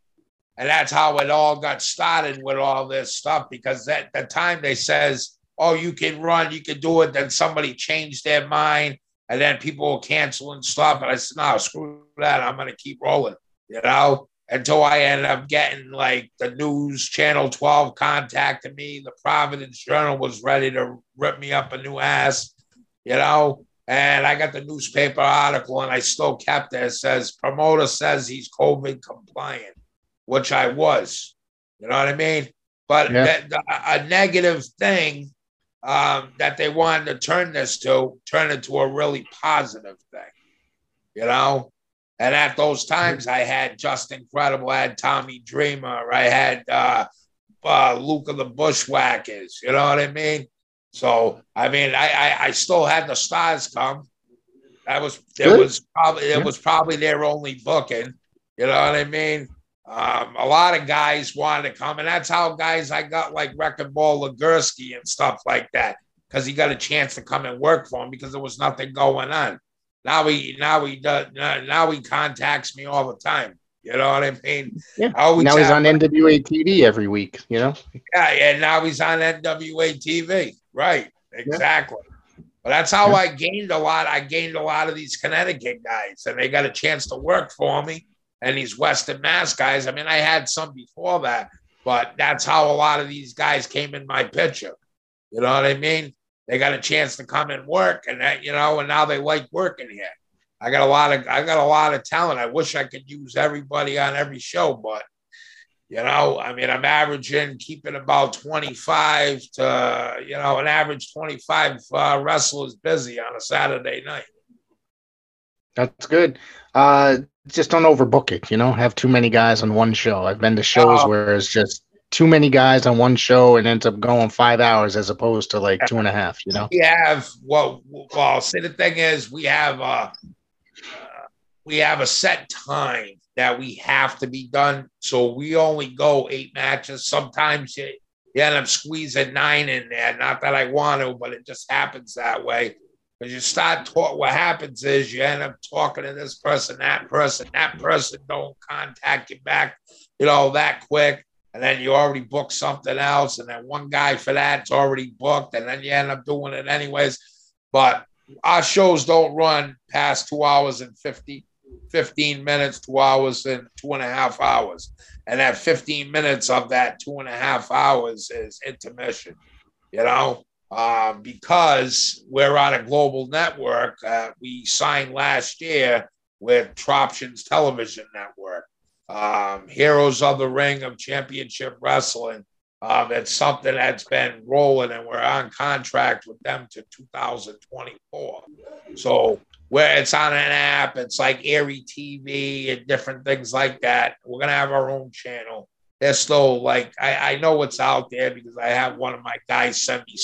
Speaker 4: and that's how it all got started with all this stuff because at the time they says, oh, you can run, you can do it. Then somebody changed their mind and then people will cancel and stuff. And I said, no, screw that. I'm going to keep rolling, you know? until I ended up getting like the news channel 12 contacted me. The Providence Journal was ready to rip me up a new ass, you know. And I got the newspaper article and I still kept it. It says promoter says he's COVID compliant, which I was. You know what I mean? But
Speaker 1: Yeah.
Speaker 4: that- a negative thing um, that they wanted to turn this to turn it to a really positive thing, you know. And at those times, I had Justin Credible, I had Tommy Dreamer, I had uh, uh, Luke of the Bushwhackers. You know what I mean? So I mean, I I, I still had the stars come. That was it
Speaker 1: Good.
Speaker 4: was probably it
Speaker 1: Yeah.
Speaker 4: was probably their only booking. You know what I mean? Um, a lot of guys wanted to come, and that's how guys I got like Wrecking Ball Legursky and stuff like that, because he got a chance to come and work for him because there was nothing going on. Now he now he does now he contacts me all the time. You know what I mean?
Speaker 1: Yeah.
Speaker 4: I
Speaker 1: Now he's on NWA TV every week. You know.
Speaker 4: yeah, and now he's on NWA TV. Right. Exactly. But that's how
Speaker 1: Yeah.
Speaker 4: I gained a lot. I gained a lot of these Connecticut guys, and they got a chance to work for me. And these Western Mass guys. I mean, I had some before that, but that's how a lot of these guys came in my picture. You know what I mean? They got a chance to come and work, and that, you know, and now they like working here. I got a lot of I got a lot of talent. I wish I could use everybody on every show, but you know, I mean, I'm averaging keeping about 25 to, you know, an average 25 uh, wrestlers busy on a Saturday night.
Speaker 1: That's good. Uh, just don't overbook it. You know, have too many guys on one show. I've been to shows
Speaker 4: Oh.
Speaker 1: where it's just too many guys on one show and ends up going five hours as opposed to like two and a half. You know.
Speaker 4: We have, well, well, see, the thing is, we have, uh, uh, we have a set time that we have to be done. So we only go eight matches. Sometimes you, you end up squeezing nine in there. Not that I want to, but it just happens that way. Because you start talk, what happens is you end up talking to this person, that person, that person don't contact you back, you know, that quick. And then you already booked something else, and then one guy for that's already booked, and then you end up doing it anyways. But our shows don't run past two hours and 50, 15 minutes, two hours and two and a half hours. And that 15 minutes of that two and a half hours is intermission, you know, um, because we're on a global network. Uh, we signed last year with Troptions Television Network, um, Heroes of the Ring of Championship Wrestling. Um, it's something that's been rolling, and we're on contract with them to 2024. So where it's on an app, it's like Airy TV and different things like that. We're gonna have our own channel. They're still like I, I know what's out there because I have one of my guys send me,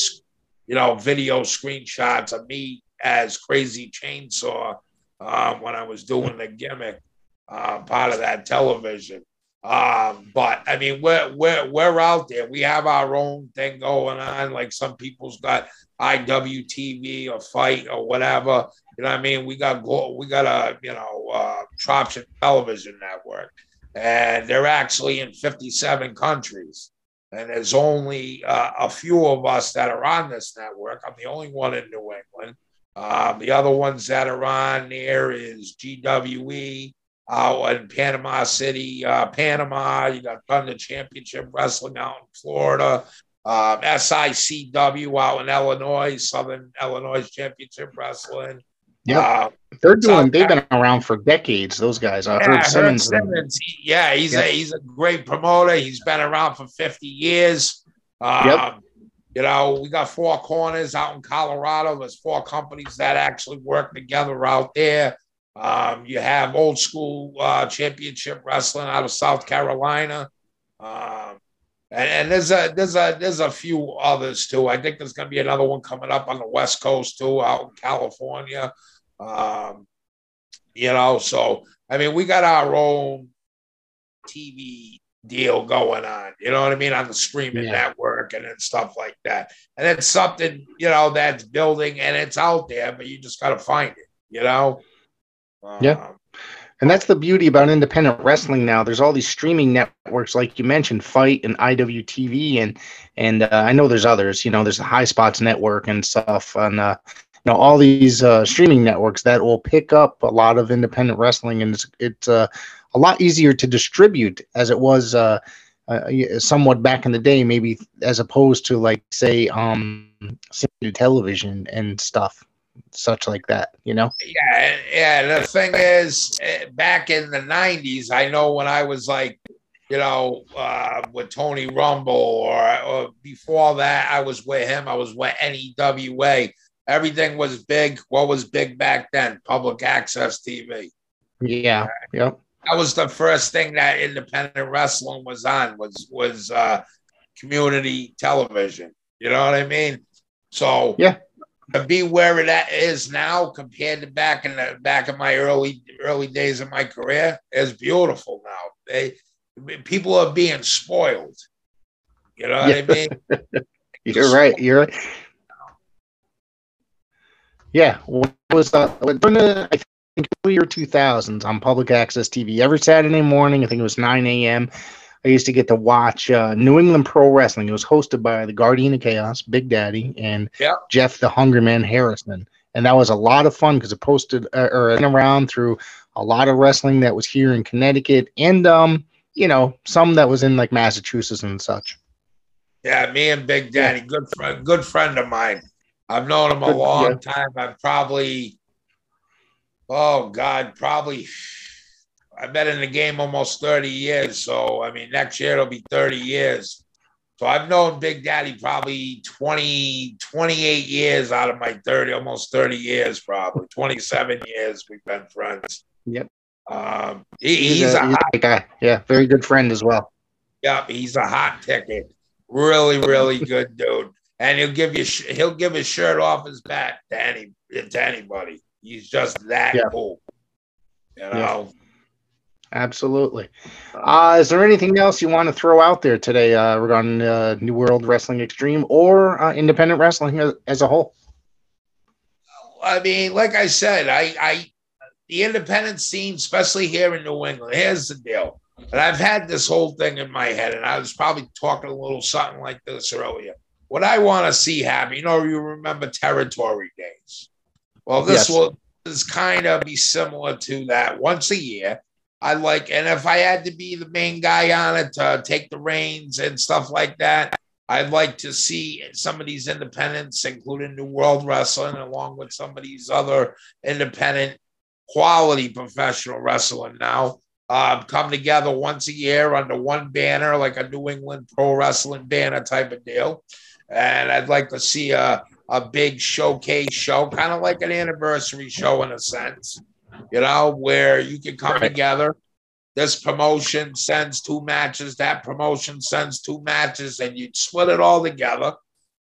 Speaker 4: you know, video screenshots of me as Crazy Chainsaw um, when I was doing the gimmick uh, part of that television. Um, but I mean, we're we're we're out there. We have our own thing going on. Like some people's got IWTV or FITE or whatever. You know what I mean? We got we got a you know uh, Troption Television Network, and they're actually in 57 countries. And there's only uh, a few of us that are on this network. I'm the only one in New England. Um, the other ones that are on there is GWE out in Panama City, uh, Panama. You got Thunder Championship Wrestling out in Florida. Um, SICW out in Illinois, Southern Illinois Championship Wrestling.
Speaker 1: Yeah. They're doing. They've been around for decades. Those guys. Uh,
Speaker 4: yeah,
Speaker 1: Herb Simmons.
Speaker 4: Simmons, he- yeah, he's
Speaker 1: Yep.
Speaker 4: a he's a great promoter. He's been around for 50 years. Um,
Speaker 1: Yep.
Speaker 4: You know, we got four corners out in Colorado. There's four companies that actually work together out there. Um, you have old school uh, championship wrestling out of South Carolina. Um, and, and there's a there's a there's a few others too. I think there's going to be another one coming up on the West Coast too, out in California. Um, you know, so I mean, we got our own TV deal going on. You know what I mean on the streaming
Speaker 1: Yeah.
Speaker 4: network and then stuff like that. And it's something you know that's building and it's out there, but you just got to find it. You know.
Speaker 1: Yeah. And that's the beauty about independent wrestling now. There's all these streaming networks, like you mentioned, FITE and IWTV, and and uh, I know there's others. You know, there's the Highspots Network and stuff, and uh, you know all these uh, streaming networks that will pick up a lot of independent wrestling, and it's it's uh, a lot easier to distribute as it was uh, uh, somewhat back in the day, maybe as opposed to like say um television and stuff such like that, you know?
Speaker 4: Yeah, yeah. The thing is, eh, back in the '90s, I know when I was like, you know, uh, with Tony Rumble, or, or before that, I was with him. I was with NEWA. Everything was big. What was big back then? Public access TV.
Speaker 1: Yeah. Yep.
Speaker 4: That was the first thing that independent wrestling was on. Was was uh, community television. You know what I mean? So
Speaker 1: yeah,
Speaker 4: be where it is now compared to back in the back in my early early days of my career is beautiful now. They people are being spoiled. You know what yeah. I mean? [LAUGHS]
Speaker 1: You're right. You're right. Yeah, what was uh, during the I think year 2000s on public access TV every Saturday morning. I think it was 9 a.m. I used to get to watch uh, New England Pro Wrestling. It was hosted by the Guardian of Chaos, Big Daddy, and
Speaker 4: yep.
Speaker 1: Jeff the Hungryman Harrison. And that was a lot of fun because it posted uh, or around through a lot of wrestling that was here in Connecticut and, um, you know, some that was in like Massachusetts and such.
Speaker 4: Yeah, me and Big Daddy, good friend, good friend of mine. I've known him a long yeah. time. I'm probably, oh God, probably I've been in the game almost 30 years. So, I mean, next year it'll be 30 years. So I've known Big Daddy probably 20, 28 years out of my 30, almost 30 years, probably 27 years we've been friends.
Speaker 1: Yep.
Speaker 4: Um, he, he's, he's, a,
Speaker 1: a hot guy. Yeah, very good friend as well.
Speaker 4: Yeah, he's a hot ticket. Really, really good dude. And he'll give you he'll give his shirt off his back to any to anybody. He's just that yeah. cool. You know.
Speaker 1: Absolutely. Uh, is there anything else you want to throw out there today uh, regarding uh, New World Wrestling Extreme or uh, independent wrestling as, as, a whole?
Speaker 4: I mean, like I said, I, I the independent scene, especially here in New England, here's the deal. And I've had this whole thing in my head, and I was probably talking a little something like this earlier. What I want to see happen, you know, you remember territory days. Well, this yes. will this kind of be similar to that once a year I like, and if I had to be the main guy on it to take the reins and stuff like that, I'd like to see some of these independents, including New World Wrestling, along with some of these other independent quality professional wrestling now, uh, come together once a year under one banner, like a New England Pro Wrestling banner type of deal. And I'd like to see a, a big showcase show, kind of like an anniversary show in a sense you know, where you can come right. together. This promotion sends two matches, that promotion sends two matches, and you split it all together.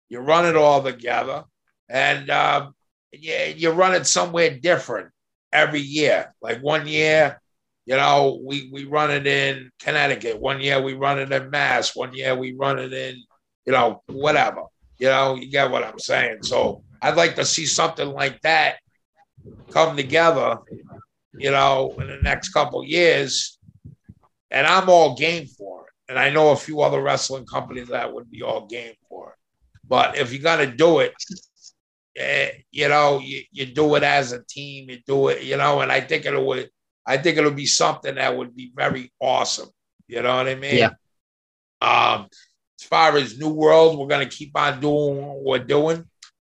Speaker 4: You run it all together, and um, you, you run it somewhere different every year. Like one year, you know, we, we run it in Connecticut. One year we run it in Mass. One year we run it in, you know, whatever. You know, you get what I'm saying. So I'd like to see something like that come together, you know, in the next couple years. And I'm all game for it. And I know a few other wrestling companies that would be all game for it. But if you're going to do it, eh, you know, you, you do it as a team, you do it, you know, and I think it would, I think it'll be something that would be very awesome. You know what I mean?
Speaker 1: Yeah.
Speaker 4: Um, as far as New World, we're going to keep on doing what we're doing.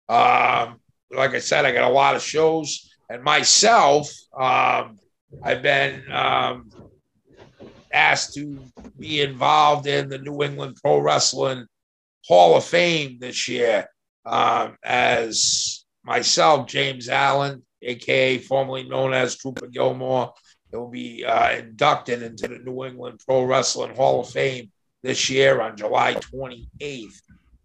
Speaker 4: Um, like I said, I got a lot of shows, and myself, um, I've been um, asked to be involved in the New England Pro Wrestling Hall of Fame this year um, as myself, James Allen, aka formerly known as Trooper Gilmore, will be uh, inducted into the New England Pro Wrestling Hall of Fame this year on July 28th.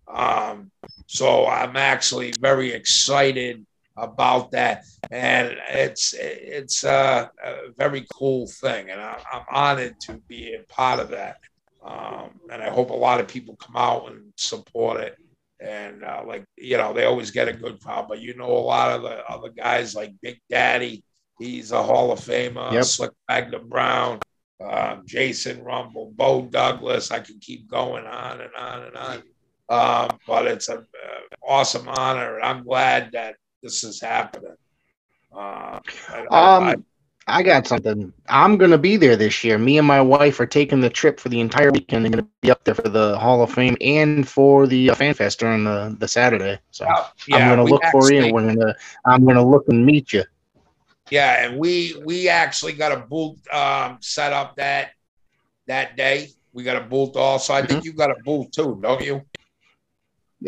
Speaker 4: Um, so I'm actually very excited about that, and it's it's a, a very cool thing, and I, am honored to be a part of that. Um, and I hope a lot of people come out and support it. And uh, like you know, they always get a good crowd, but you know, a lot of the other guys like Big Daddy, he's a Hall of Famer. Yep. Slick Magna Brown, um, Jason Rumble, Bo Douglas. I can keep going on and on and on. Um, but it's an uh, awesome honor, and I'm glad that this is happening. Uh, I,
Speaker 1: Um,
Speaker 4: I-
Speaker 1: I got something. I'm gonna be there this year. Me and my wife are taking the trip for the entire weekend. I'm gonna be up there for the Hall of Fame and for the uh, Fan Fest during the, the Saturday. So
Speaker 4: uh,
Speaker 1: I'm gonna
Speaker 4: we
Speaker 1: look for you. and We're gonna I'm gonna look and meet you.
Speaker 4: Yeah, and we we actually got a booth um, set up that that day. We got a booth also. I
Speaker 1: Mm-hmm.
Speaker 4: think you got a booth too, don't you?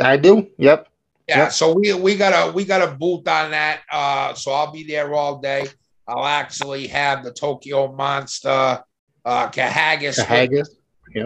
Speaker 1: I do. Yep.
Speaker 4: Yeah.
Speaker 1: Yep.
Speaker 4: So we we got a we got a booth on that. Uh, so I'll be there all day. I'll actually have the Tokyo Monster uh, Kahagas with
Speaker 1: Haggis.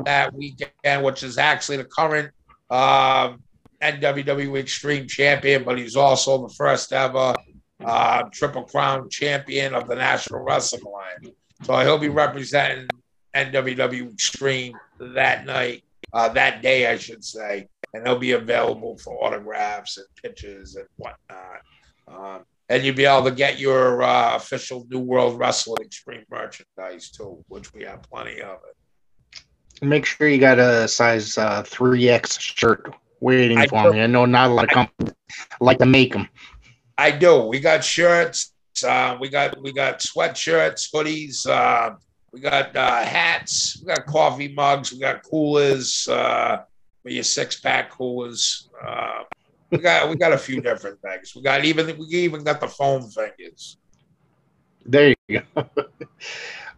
Speaker 4: that weekend, which is actually the current um, NWW Extreme Champion, but he's also the first ever uh, Triple Crown Champion of the National Wrestling Alliance. So he'll be representing NWW Extreme that night, uh, that day, I should say, and they'll be available for autographs and pictures and whatnot. Um, and you'll be able to get your uh, official New World Wrestling Extreme merchandise too, which we have plenty of it.
Speaker 1: Make sure you got a size uh, 3X shirt waiting
Speaker 4: I
Speaker 1: for
Speaker 4: do.
Speaker 1: me. I know not a lot of companies like to make them.
Speaker 4: I do. We got shirts. Uh, we got we got sweatshirts, hoodies. Uh, we got uh, hats. We got coffee mugs. We got coolers. Uh, your six pack coolers. Uh, we got we got a few different things. We got even we even got the foam fingers.
Speaker 1: There you go. [LAUGHS]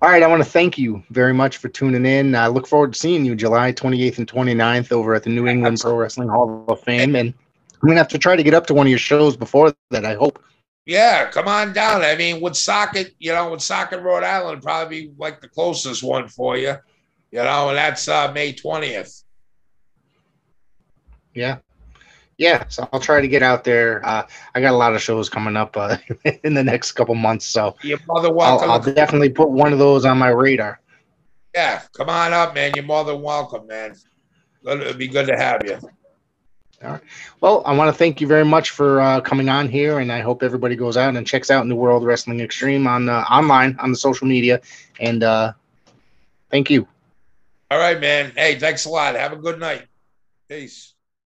Speaker 1: All right, I want to thank you very much for tuning in. I look forward to seeing you July 28th and 29th over at the New England Pro Wrestling Hall of Fame. And I'm going to have to try to get up to one of your shows before that, I hope.
Speaker 4: Yeah, come on down. I mean, Woonsocket, you know, Woonsocket, Rhode Island, probably be like the closest one for you. You know, and that's uh, May twentieth.
Speaker 1: Yeah. Yeah, so I'll try to get out there. Uh, I got a lot of shows coming up uh, [LAUGHS] in the next couple months, so
Speaker 4: You're more
Speaker 1: I'll,
Speaker 4: welcome.
Speaker 1: I'll definitely put one of those on my radar.
Speaker 4: Yeah, come on up, man. You're more than welcome, man. It'd be good to have you.
Speaker 1: Well, I want to thank you very much for uh, coming on here, and I hope everybody goes out and checks out New World Wrestling Extreme on uh, online on the social media. And uh, thank you.
Speaker 4: All right, man. Hey, thanks a lot. Have a good night. Peace.